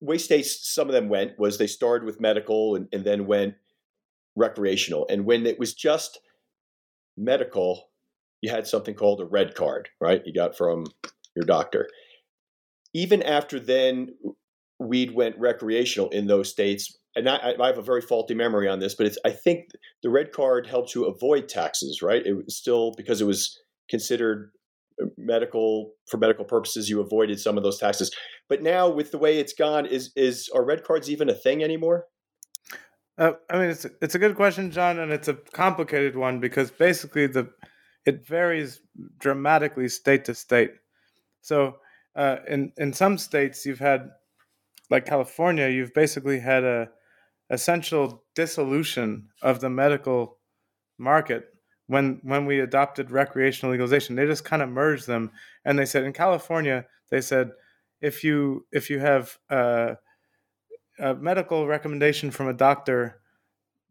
way states, some of them went was they started with medical and, and then went recreational, and when it was just medical, you had something called a red card, right? You got from your doctor. Even after then, weed went recreational in those states and I, I, have a very faulty memory on this, but it's I think the red card helped you avoid taxes, right? It was still because it was considered uh, medical for medical purposes, you avoided some of those taxes. But now, with the way it's gone, is is are red cards even a thing anymore? Uh, I mean, it's it's a good question, John, and it's a complicated one because basically the it varies dramatically state to state. So uh, in in some states, you've had like California, you've basically had a essential dissolution of the medical market when when we adopted recreational legalization they just kind of merged them and they said in california they said if you if you have a, a medical recommendation from a doctor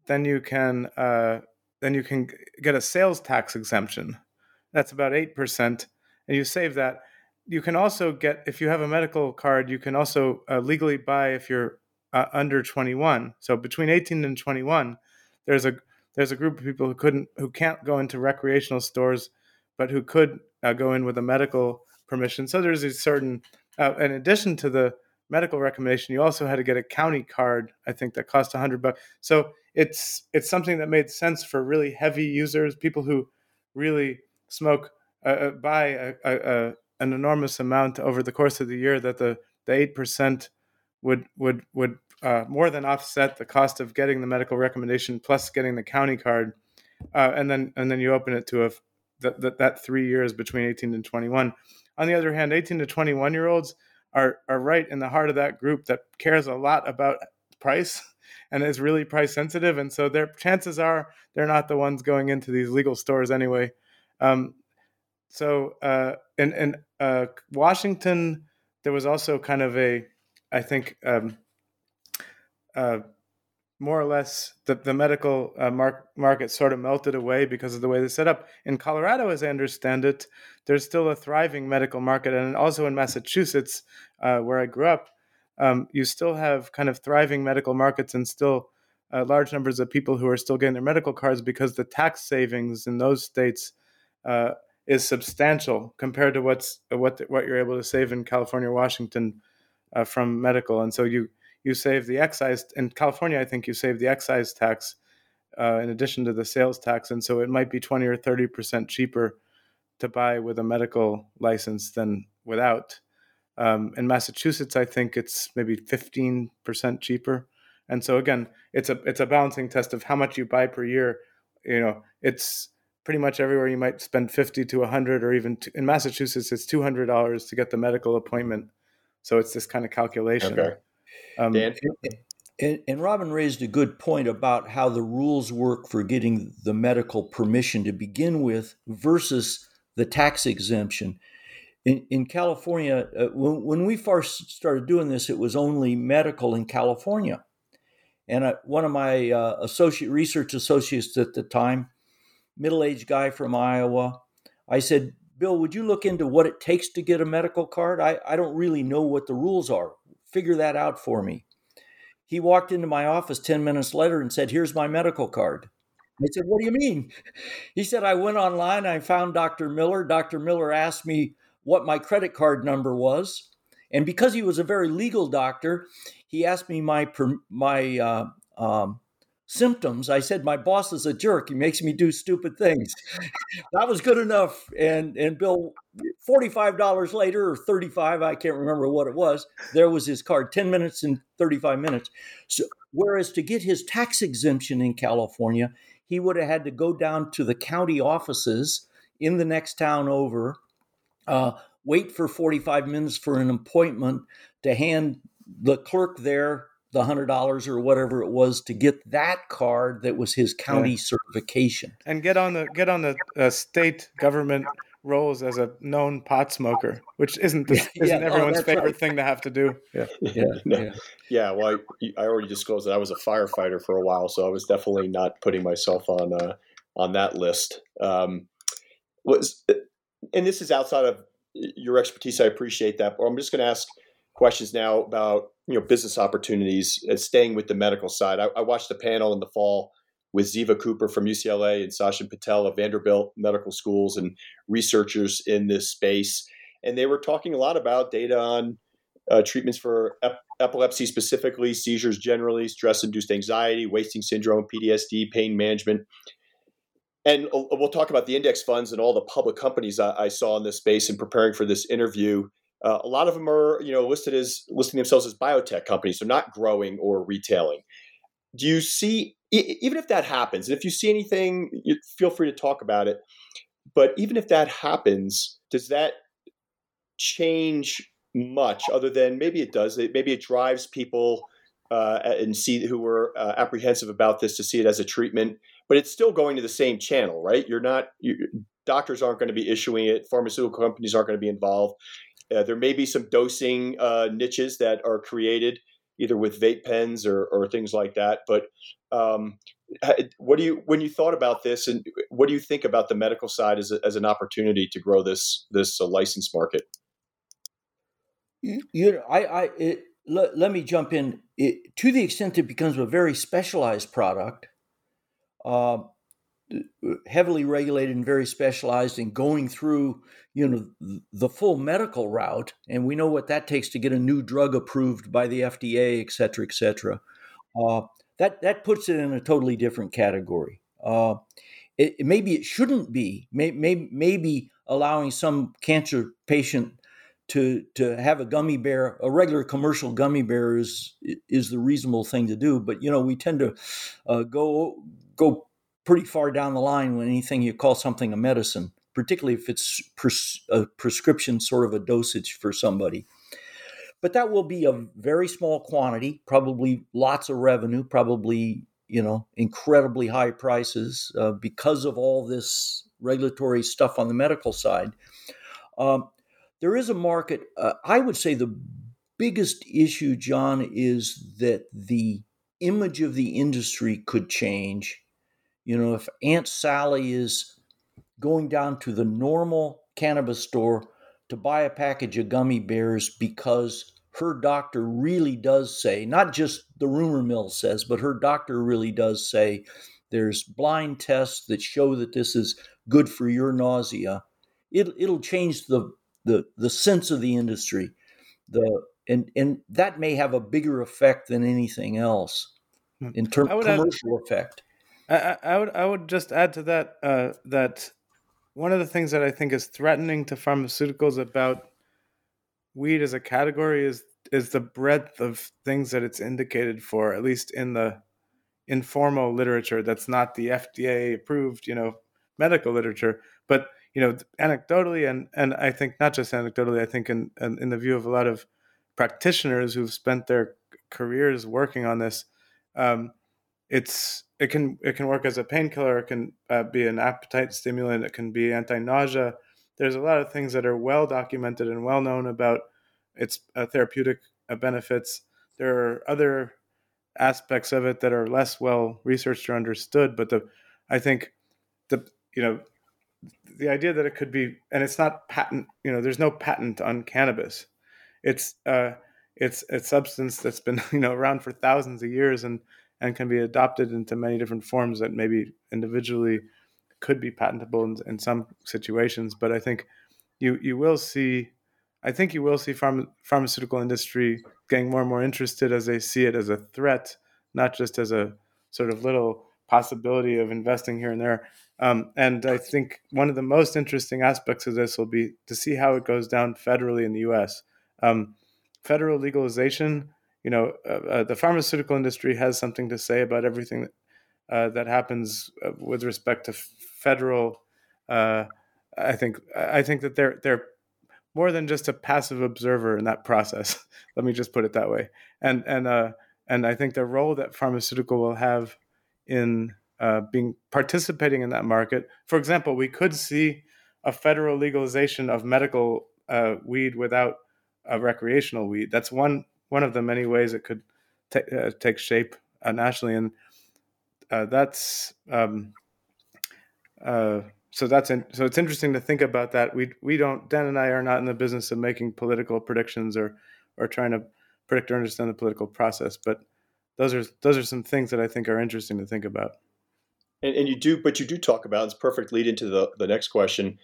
then you can uh, then you can get a sales tax exemption that's about 8% and you save that you can also get if you have a medical card you can also uh, legally buy if you're uh, under 21. So between 18 and 21, there's a there's a group of people who couldn't who can't go into recreational stores, but who could uh, go in with a medical permission. So there's a certain, uh, in addition to the medical recommendation, you also had to get a county card. I think that cost a hundred bucks. So it's it's something that made sense for really heavy users, people who really smoke uh, uh buy a, a, a, an enormous amount over the course of the year. That the the eight percent would would would uh, more than offset the cost of getting the medical recommendation plus getting the county card, uh, and then and then you open it to a that, that that three years between 18 and 21. On the other hand, 18 to 21 year olds are are right in the heart of that group that cares a lot about price and is really price sensitive, and so their chances are they're not the ones going into these legal stores anyway. Um, so uh, in in uh, Washington, there was also kind of a, I think, um, uh, more or less the, the medical uh, mar- market sort of melted away because of the way they set up. In Colorado, as I understand it, there's still a thriving medical market, and also in Massachusetts, uh, where I grew up, um, you still have kind of thriving medical markets and still uh, large numbers of people who are still getting their medical cards because the tax savings in those states uh, is substantial compared to what's what what you're able to save in California or Washington uh, from medical, and so you you save the excise in California. I think you save the excise tax uh, in addition to the sales tax, and so it might be twenty or thirty percent cheaper to buy with a medical license than without. Um, in Massachusetts, I think it's maybe fifteen percent cheaper, and so again, it's a it's a balancing test of how much you buy per year. You know, it's pretty much everywhere you might spend 50 to 100 or even in massachusetts it's $200 to get the medical appointment so it's this kind of calculation okay. Um, Dan? And, and, Robin raised a good point about how the rules work for getting the medical permission to begin with versus the tax exemption. In, in California, uh, when, when, we first started doing this, it was only medical in California. And uh, one of my uh, associate research associates at the time, middle aged guy from Iowa, I said, Bill, would you look into what it takes to get a medical card? I, I don't really know what the rules are figure that out for me. He walked into my office 10 minutes later and said, Here's my medical card. I said, What do you mean? He said, I went online, I found Dr. Miller. Dr. Miller asked me what my credit card number was. And because he was a very legal doctor, he asked me my, my uh, um, symptoms. I said, My boss is a jerk. He makes me do stupid things. that was good enough. And and Bill, $45 later or 35, I can't remember what it was, there was his card, 10 minutes and 35 minutes. So whereas to get his tax exemption in California, he would have had to go down to the county offices in the next town over, uh, wait for 45 minutes for an appointment to hand the clerk there the hundred dollars or whatever it was to get that card that was his county yeah. certification. And get on the get on the uh, state government rolls as a known pot smoker which isn't the, isn't yeah, oh, everyone's oh, favorite right. thing to have to do. Yeah. Yeah yeah, yeah. Well I, I, already disclosed that i was a firefighter for a while so i was definitely not putting myself on uh, on that list. Um, was and this is outside of your expertise i appreciate that but i'm just going to ask questions now about you know business opportunities staying with the medical side. I, I, watched a panel in the fall with Ziva Cooper from UCLA and Sachin Patel of Vanderbilt Medical Schools and researchers in this space, and they were talking a lot about data on uh, treatments for ep- epilepsy specifically, seizures generally, stress-induced anxiety, wasting syndrome, PTSD, pain management. And uh, we'll talk about the index funds and all the public companies I, I saw in this space in preparing for this interview. Uh, a lot of them are, you know, listed as listing themselves as biotech companies, so not growing or retailing. Do you see, even if that happens, and if you see anything, you feel free to talk about it. But even if that happens, does that change much? Other than maybe it does. Maybe it drives people uh, and see who were uh, apprehensive about this to see it as a treatment. But it's still going to the same channel, right? You're not. You, doctors aren't going to be issuing it. Pharmaceutical companies aren't going to be involved. Uh, there may be some dosing uh, niches that are created either with vape pens or, or things like that. But um, what do you when you thought about this, and what do you think about the medical side as, a, as an opportunity to grow this this uh, license market? You, you know, I, I it, let, let me jump in. it, to the extent it becomes a very specialized product, uh, heavily regulated and very specialized in going through you know the full medical route and we know what that takes to get a new drug approved by the fda et cetera et cetera uh, that that puts it in a totally different category. Uh, it, maybe it shouldn't be may, may, maybe allowing some cancer patient to to have a gummy bear a regular commercial gummy bear is is the reasonable thing to do but you know we tend to uh, go go pretty far down the line when anything you call something a medicine, particularly if it's pres- a prescription sort of a dosage for somebody. But that will be a very small quantity, probably lots of revenue, probably you know incredibly high prices uh, because of all this regulatory stuff on the medical side. Um, there is a market. Uh, I would say the biggest issue, John, is that the image of the industry could change you know, if Aunt Sally is going down to the normal cannabis store to buy a package of gummy bears because her doctor really does say, not just the rumor mill says, but her doctor really does say there's blind tests that show that this is good for your nausea. It, it'll change the, the, the sense of the industry. The, and, and that may have a bigger effect than anything else hmm. in terms of commercial add, effect. I, I would I would just add to that uh, that one of the things that I think is threatening to pharmaceuticals about weed as a category is is the breadth of things that it's indicated for, at least in the informal literature that's not the FDA approved, you know, medical literature. But you know, anecdotally, and and I think not just anecdotally, I think in in, in the view of a lot of practitioners who've spent their careers working on this, um, it's it can it can work as a painkiller. It can uh, be an appetite stimulant. It can be anti-nausea. There's a lot of things that are well documented and well known about its uh, therapeutic uh, benefits. There are other aspects of it that are less well researched or understood. But the I think the you know the idea that it could be and it's not patent. You know, there's no patent on cannabis. It's uh, it's a substance that's been you know around for thousands of years and and can be adopted into many different forms that maybe individually could be patentable in, in some situations. But I think you you will see, I think you will see pharma, pharmaceutical industry getting more and more interested as they see it as a threat, not just as a sort of little possibility of investing here and there. Um, and I think one of the most interesting aspects of this will be to see how it goes down federally in the U.S. Um, federal legalization you know, uh, uh, the pharmaceutical industry has something to say about everything that, uh, that happens uh, with respect to federal. Uh, I think I think that they're they're more than just a passive observer in that process. Let me just put it that way. And and and I think the role that pharmaceutical will have in being participating in that market. For example, we could see a federal legalization of medical weed without a recreational weed. That's one one of the many ways it could t- uh, take shape uh, nationally, and uh, that's um, uh, so that's in, so it's interesting to think about that. We we don't Dan and I are not in the business of making political predictions or or trying to predict or understand the political process, but those are those are some things that I think are interesting to think about. And, and you do, but you do talk about it's perfect lead into the the next question.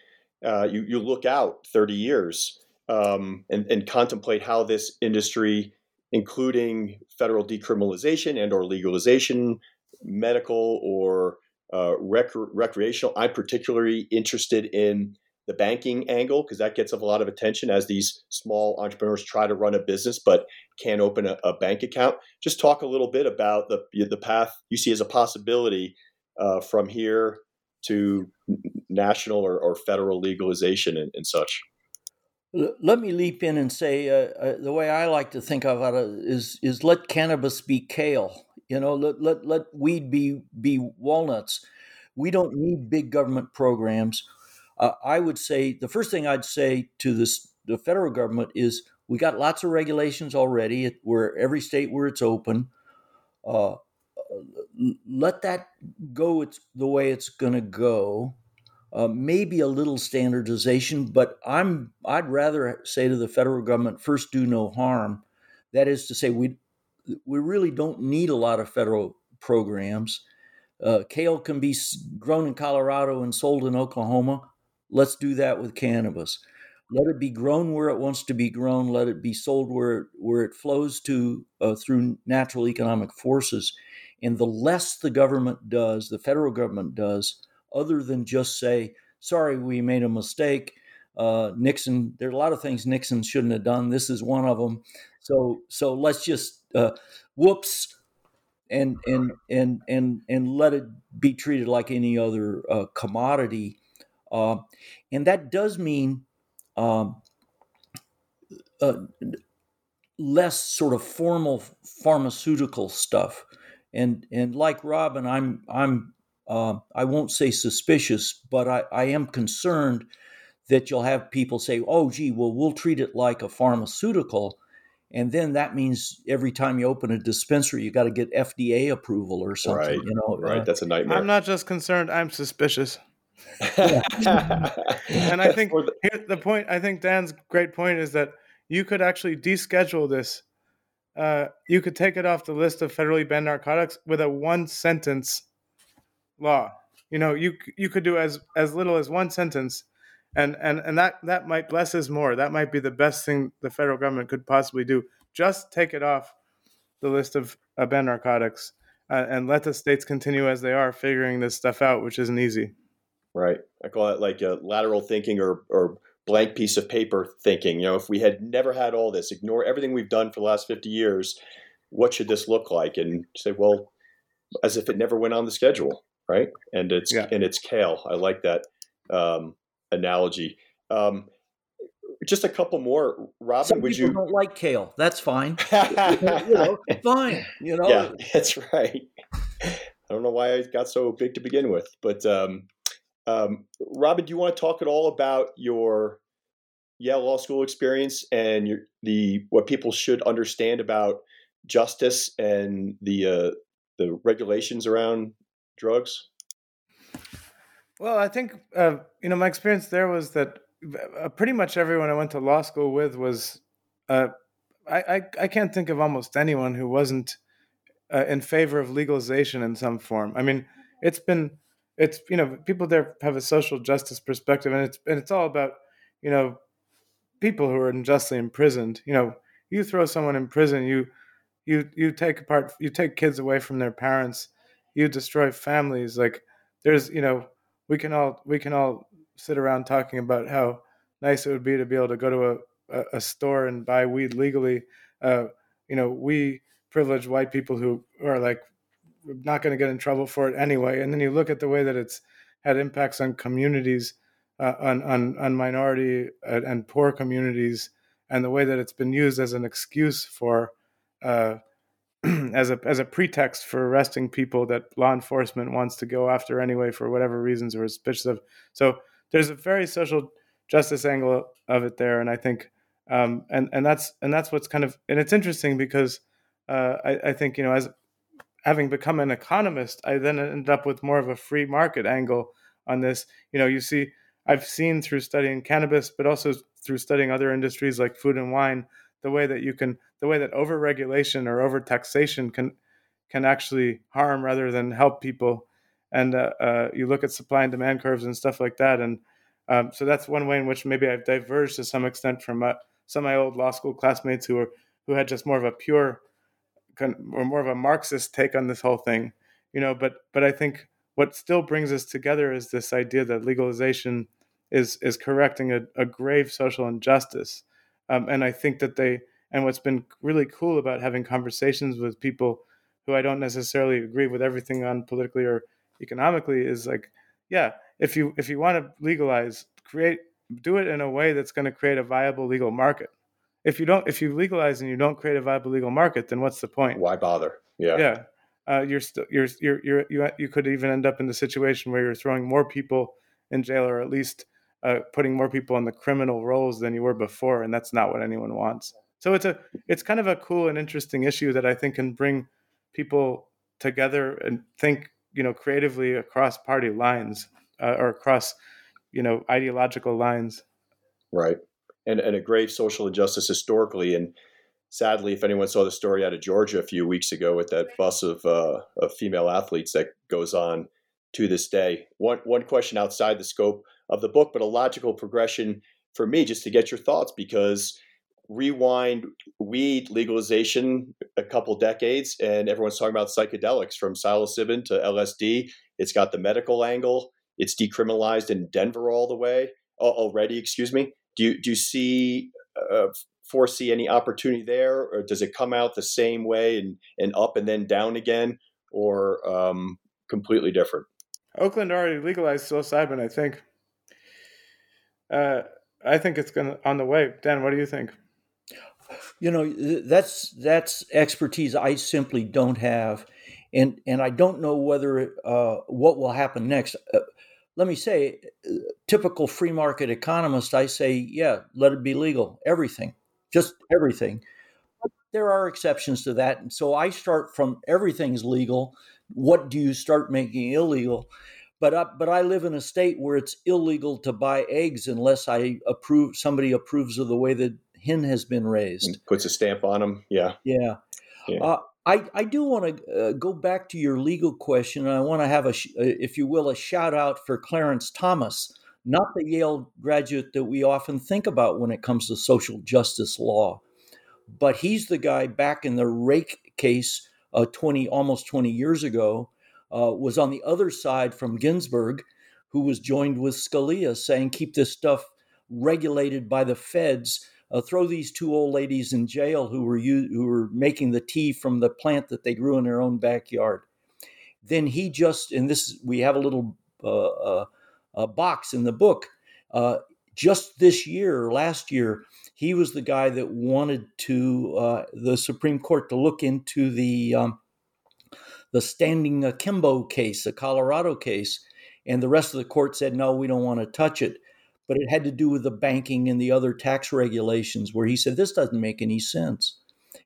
Uh, you you look out thirty years um, and, and contemplate how this industry, including federal decriminalization and or legalization, medical or uh, rec- recreational. I'm particularly interested in the banking angle because that gets a lot of attention as these small entrepreneurs try to run a business but can't open a, a bank account. Just talk a little bit about the the path you see as a possibility uh, from here to national or, or federal legalization and, and such. Let me leap in and say uh, uh, the way I like to think of it is is let cannabis be kale. You know, let let let weed be be walnuts. We don't need big government programs. Uh, I would say the first thing I'd say to this the federal government is we got lots of regulations already where every state where it's open. Uh, let that go it's the way it's going to go uh, maybe a little standardization, but I'm I'd rather say to the federal government first do no harm. That is to say, we we really don't need a lot of federal programs. Uh, kale can be grown in Colorado and sold in Oklahoma. Let's do that with cannabis. Let it be grown where it wants to be grown. Let it be sold where where it flows to uh, through natural economic forces. And the less the government does, the federal government does, other than just say, "Sorry, we made a mistake." Uh, Nixon, there are a lot of things Nixon shouldn't have done. This is one of them. So, so let's just uh, whoops, and and and and and let it be treated like any other uh, commodity. Uh, and that does mean um, uh, less sort of formal pharmaceutical stuff. And and like Robin, I'm I'm uh, I won't say suspicious, but I, I am concerned that you'll have people say, "Oh, gee, well, we'll treat it like a pharmaceutical." and then that means every time you open a dispensary you got to get FDA approval or something right. you know right uh, that's a nightmare I'm not just concerned I'm suspicious and I think the, here, the point, I think Dan's great point is that you could actually deschedule this. Uh, you could take it off the list of federally banned narcotics with a one sentence law. You know, you you could do as as little as one sentence, and and and that that might bless us more. That might be the best thing the federal government could possibly do. Just take it off the list of banned narcotics, uh, and let the states continue as they are, figuring this stuff out, which isn't easy. Right. I call it like a lateral thinking or, or blank piece of paper thinking. You know, if we had never had all this, ignore everything we've done for the last 50 years, what should this look like? And say, well, as if it never went on the schedule, right? And it's yeah. and it's kale. I like that um, analogy. Um, just a couple more, Robin. Some would you don't like kale? That's fine. you know, fine. You know. Yeah, that's right. I don't know why I got so big to begin with, but um, um, Robin, do you want to talk at all about your Yale Law School experience and your, the what people should understand about justice and the uh, the regulations around drugs? Well, I think uh, you know my experience there was that uh, pretty much everyone I went to law school with was uh, I, I, I can't think of almost anyone who wasn't uh, in favor of legalization in some form. I mean, it's been it's you know people there have a social justice perspective, and it's and it's all about you know people who are unjustly imprisoned. You know, you throw someone in prison, you you you take apart, you take kids away from their parents, you destroy families. Like there's you know we can all we can all sit around talking about how nice it would be to be able to go to a, a, store and buy weed legally. Uh, you know, we privileged white people who are like not going to get in trouble for it anyway. And then you look at the way that it's had impacts on communities, uh, on, on, on minority and, and, poor communities, and the way that it's been used as an excuse for, uh, as a as a pretext for arresting people that law enforcement wants to go after anyway for whatever reasons or suspicious of. So there's a very social justice angle of it there, and I think, um, and and that's and that's what's kind of and it's interesting because uh, I, I think you know as having become an economist, I then ended up with more of a free market angle on this. You know, you see, I've seen through studying cannabis, but also through studying other industries like food and wine, the way that you can, the way that overregulation or overtaxation can can actually harm rather than help people. And uh, uh, you look at supply and demand curves and stuff like that, and um, so that's one way in which maybe I've diverged to some extent from uh, some of my old law school classmates who were who had just more of a pure or more of a Marxist take on this whole thing, you know. But but I think what still brings us together is this idea that legalization is is correcting a, a grave social injustice, um, and I think that they and what's been really cool about having conversations with people who I don't necessarily agree with everything on politically or economically is like, yeah, if you if you want to legalize, create do it in a way that's going to create a viable legal market. If you don't if you legalize and you don't create a viable legal market then what's the point? Why bother? Yeah. Yeah. Uh, you're still you're, you're you're you you could even end up in the situation where you're throwing more people in jail or at least uh, putting more people in the criminal rolls than you were before and that's not what anyone wants. So it's a it's kind of a cool and interesting issue that i think can bring people together and think you know creatively across party lines uh, or across you know ideological lines. Right. And, and a grave social injustice historically. And sadly, if anyone saw the story out of Georgia a few weeks ago with that bus of, uh, of female athletes that goes on to this day. One one question outside the scope of the book, but a logical progression for me, just to get your thoughts, because rewind weed legalization a couple decades, and everyone's talking about psychedelics from psilocybin to LSD. It's got the medical angle. It's decriminalized in Denver all the way already. Excuse me. Do you do you see uh, foresee any opportunity there, or does it come out the same way and and up and then down again, or um, completely different? Oakland already legalized psilocybin, I think. Uh, I think it's going on the way. Dan, what do you think? You know, that's that's expertise I simply don't have, and and I don't know whether uh, what will happen next. Uh, let me say, uh, typical free market economist, I say, yeah, let it be legal, everything, just everything. But there are exceptions to that, and so I start from everything's legal. What do you start making illegal? But I, but I live in a state where it's illegal to buy eggs unless I approve somebody approves of the way the hen has been raised. And puts a stamp on them. Yeah. Yeah. yeah. Uh, I, I do want to uh, go back to your legal question. And I want to have a, uh, if you will, a shout out for Clarence Thomas, not the Yale graduate that we often think about when it comes to social justice law, but he's the guy back in the Raich case uh, 20, almost 20 years ago, uh, was on the other side from Ginsburg, who was joined with Scalia saying, keep this stuff regulated by the feds uh, throw these two old ladies in jail who were who were making the tea from the plant that they grew in their own backyard. Then he just and this we have a little uh, uh, box in the book. Uh, just this year, last year, he was the guy that wanted to uh, the Supreme Court to look into the um, the Standing Akimbo case, the Colorado case, and the rest of the court said no, we don't want to touch it but it had to do with the banking and the other tax regulations where he said this doesn't make any sense.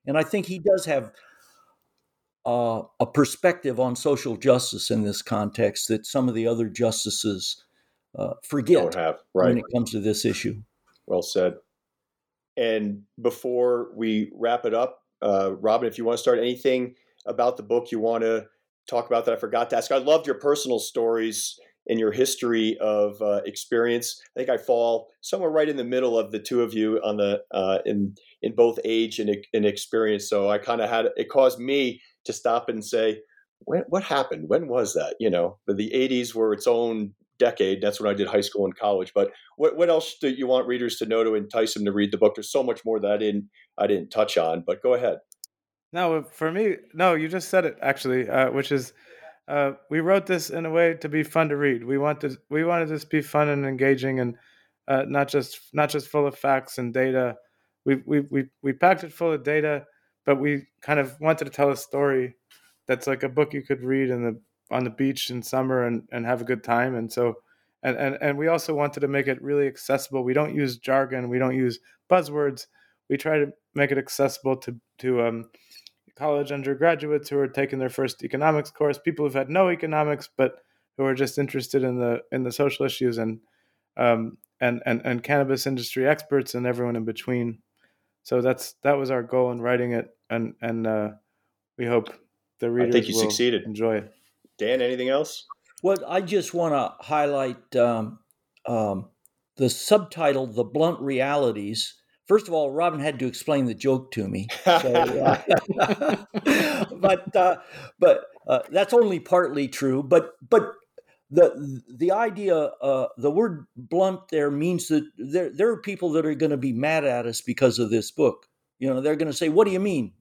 And I think he does have uh, a perspective on social justice in this context that some of the other justices uh, forget have, right. when it comes to this issue. Well said. And before we wrap it up, uh, Robin, if you want to start anything about the book you want to talk about that I forgot to ask, I loved your personal stories and your history of uh, experience. I think I fall somewhere right in the middle of the two of you on the uh, in in both age and, and experience. So I kind of had it caused me to stop and say, when, what happened? When was that? You know, the '80s were its own decade. That's when I did high school and college. But what what else do you want readers to know to entice them to read the book? There's so much more that I didn't I didn't touch on. But go ahead. No, for me, no, you just said it actually, uh, which is uh, we wrote this in a way to be fun to read. We wanted we wanted this to be fun and engaging, and uh, not just not just full of facts and data. We we we we packed it full of data, but we kind of wanted to tell a story that's like a book you could read in the on the beach in summer and, and have a good time. And so and, and and we also wanted to make it really accessible. We don't use jargon. We don't use buzzwords. We try to make it accessible to to um, college undergraduates who are taking their first economics course, people who've had no economics but who are just interested in the in the social issues and um, and, and and cannabis industry experts and everyone in between. So that's that was our goal in writing it, and and uh, we hope the readers I think you succeeded. enjoy it. Dan, anything else? Well, I just want to highlight um, um, the subtitle, "The Blunt Realities." First of all, Robin had to explain the joke to me. So, uh, but uh, but uh, that's only partly true. But but the the idea, uh, the word blunt there means that there there are people that are going to be mad at us because of this book. You know, they're going to say, "What do you mean?"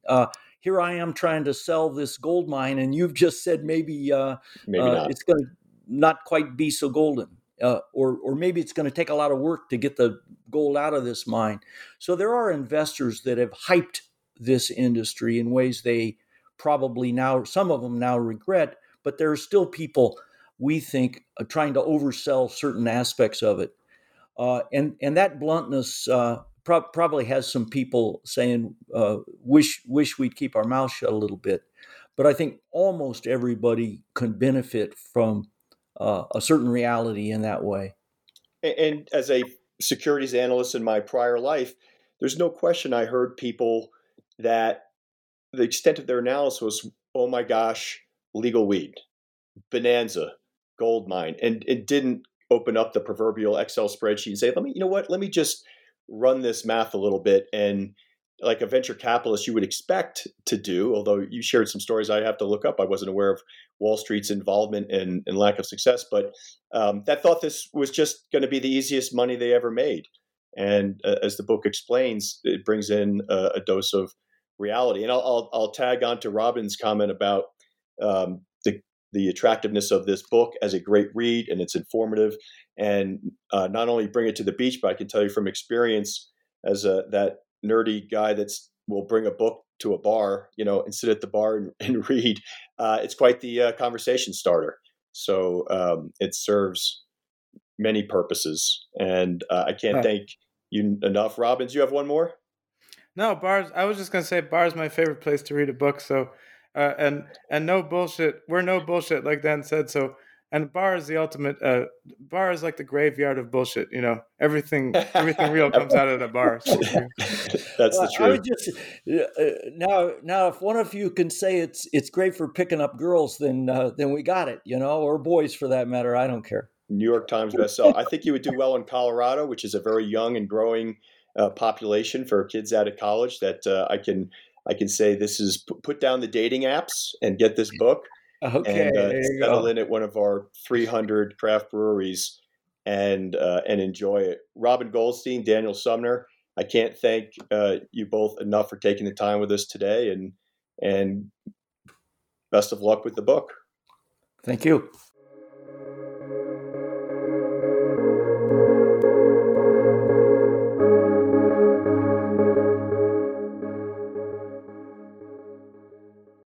Uh, here I am trying to sell this gold mine, and you've just said maybe, uh, maybe it's going to not quite be so golden uh, or or maybe it's going to take a lot of work to get the gold out of this mine. So there are investors that have hyped this industry in ways they probably now some of them now regret, but there are still people we think are trying to oversell certain aspects of it, uh, and and that bluntness. Uh, pro- probably has some people saying, uh, "Wish, wish we'd keep our mouth shut a little bit," but I think almost everybody can benefit from uh, a certain reality in that way. And as a securities analyst in my prior life, there's no question I heard people that the extent of their analysis was, oh my gosh, legal weed, bonanza, gold mine, and it didn't open up the proverbial Excel spreadsheet and say, let me, you know what, let me just run this math a little bit and like a venture capitalist you would expect to do, although you shared some stories I have to look up. I wasn't aware of Wall Street's involvement and, and lack of success, but um, that thought this was just going to be the easiest money they ever made. And uh, as the book explains, it brings in a, dose of reality. And I'll, I'll, I'll, tag on to Robin's comment about um, the, the attractiveness of this book as a great read and it's informative. And uh, not only bring it to the beach, but I can tell you from experience as a, that nerdy guy that's will bring a book to a bar, you know, and sit at the bar and, and read. Uh, it's quite the uh, conversation starter. So um, it serves many purposes, and uh, I can't thank you enough. Robbins, you have one more. No, bars. I was just gonna say bars my favorite place to read a book. So, uh, and and no bullshit. We're no bullshit, like Dan said. So, and bar is the ultimate. Uh, bar is like the graveyard of bullshit. You know, everything everything real comes out of the bar. So. That's the truth. I would just uh, uh, now now if one of you can say it's it's great for picking up girls, then uh, then we got it. You know, or boys for that matter. I don't care. New York Times bestseller. I think you would do well in Colorado, which is a very young and growing uh, population for kids out of college. That uh, I can I can say this is put down the dating apps and get this book. Okay, and uh, settle in at one of our 300 craft breweries and uh, and enjoy it. Robin Goldstein, Daniel Sumner. I can't thank uh, you both enough for taking the time with us today, and and best of luck with the book. Thank you.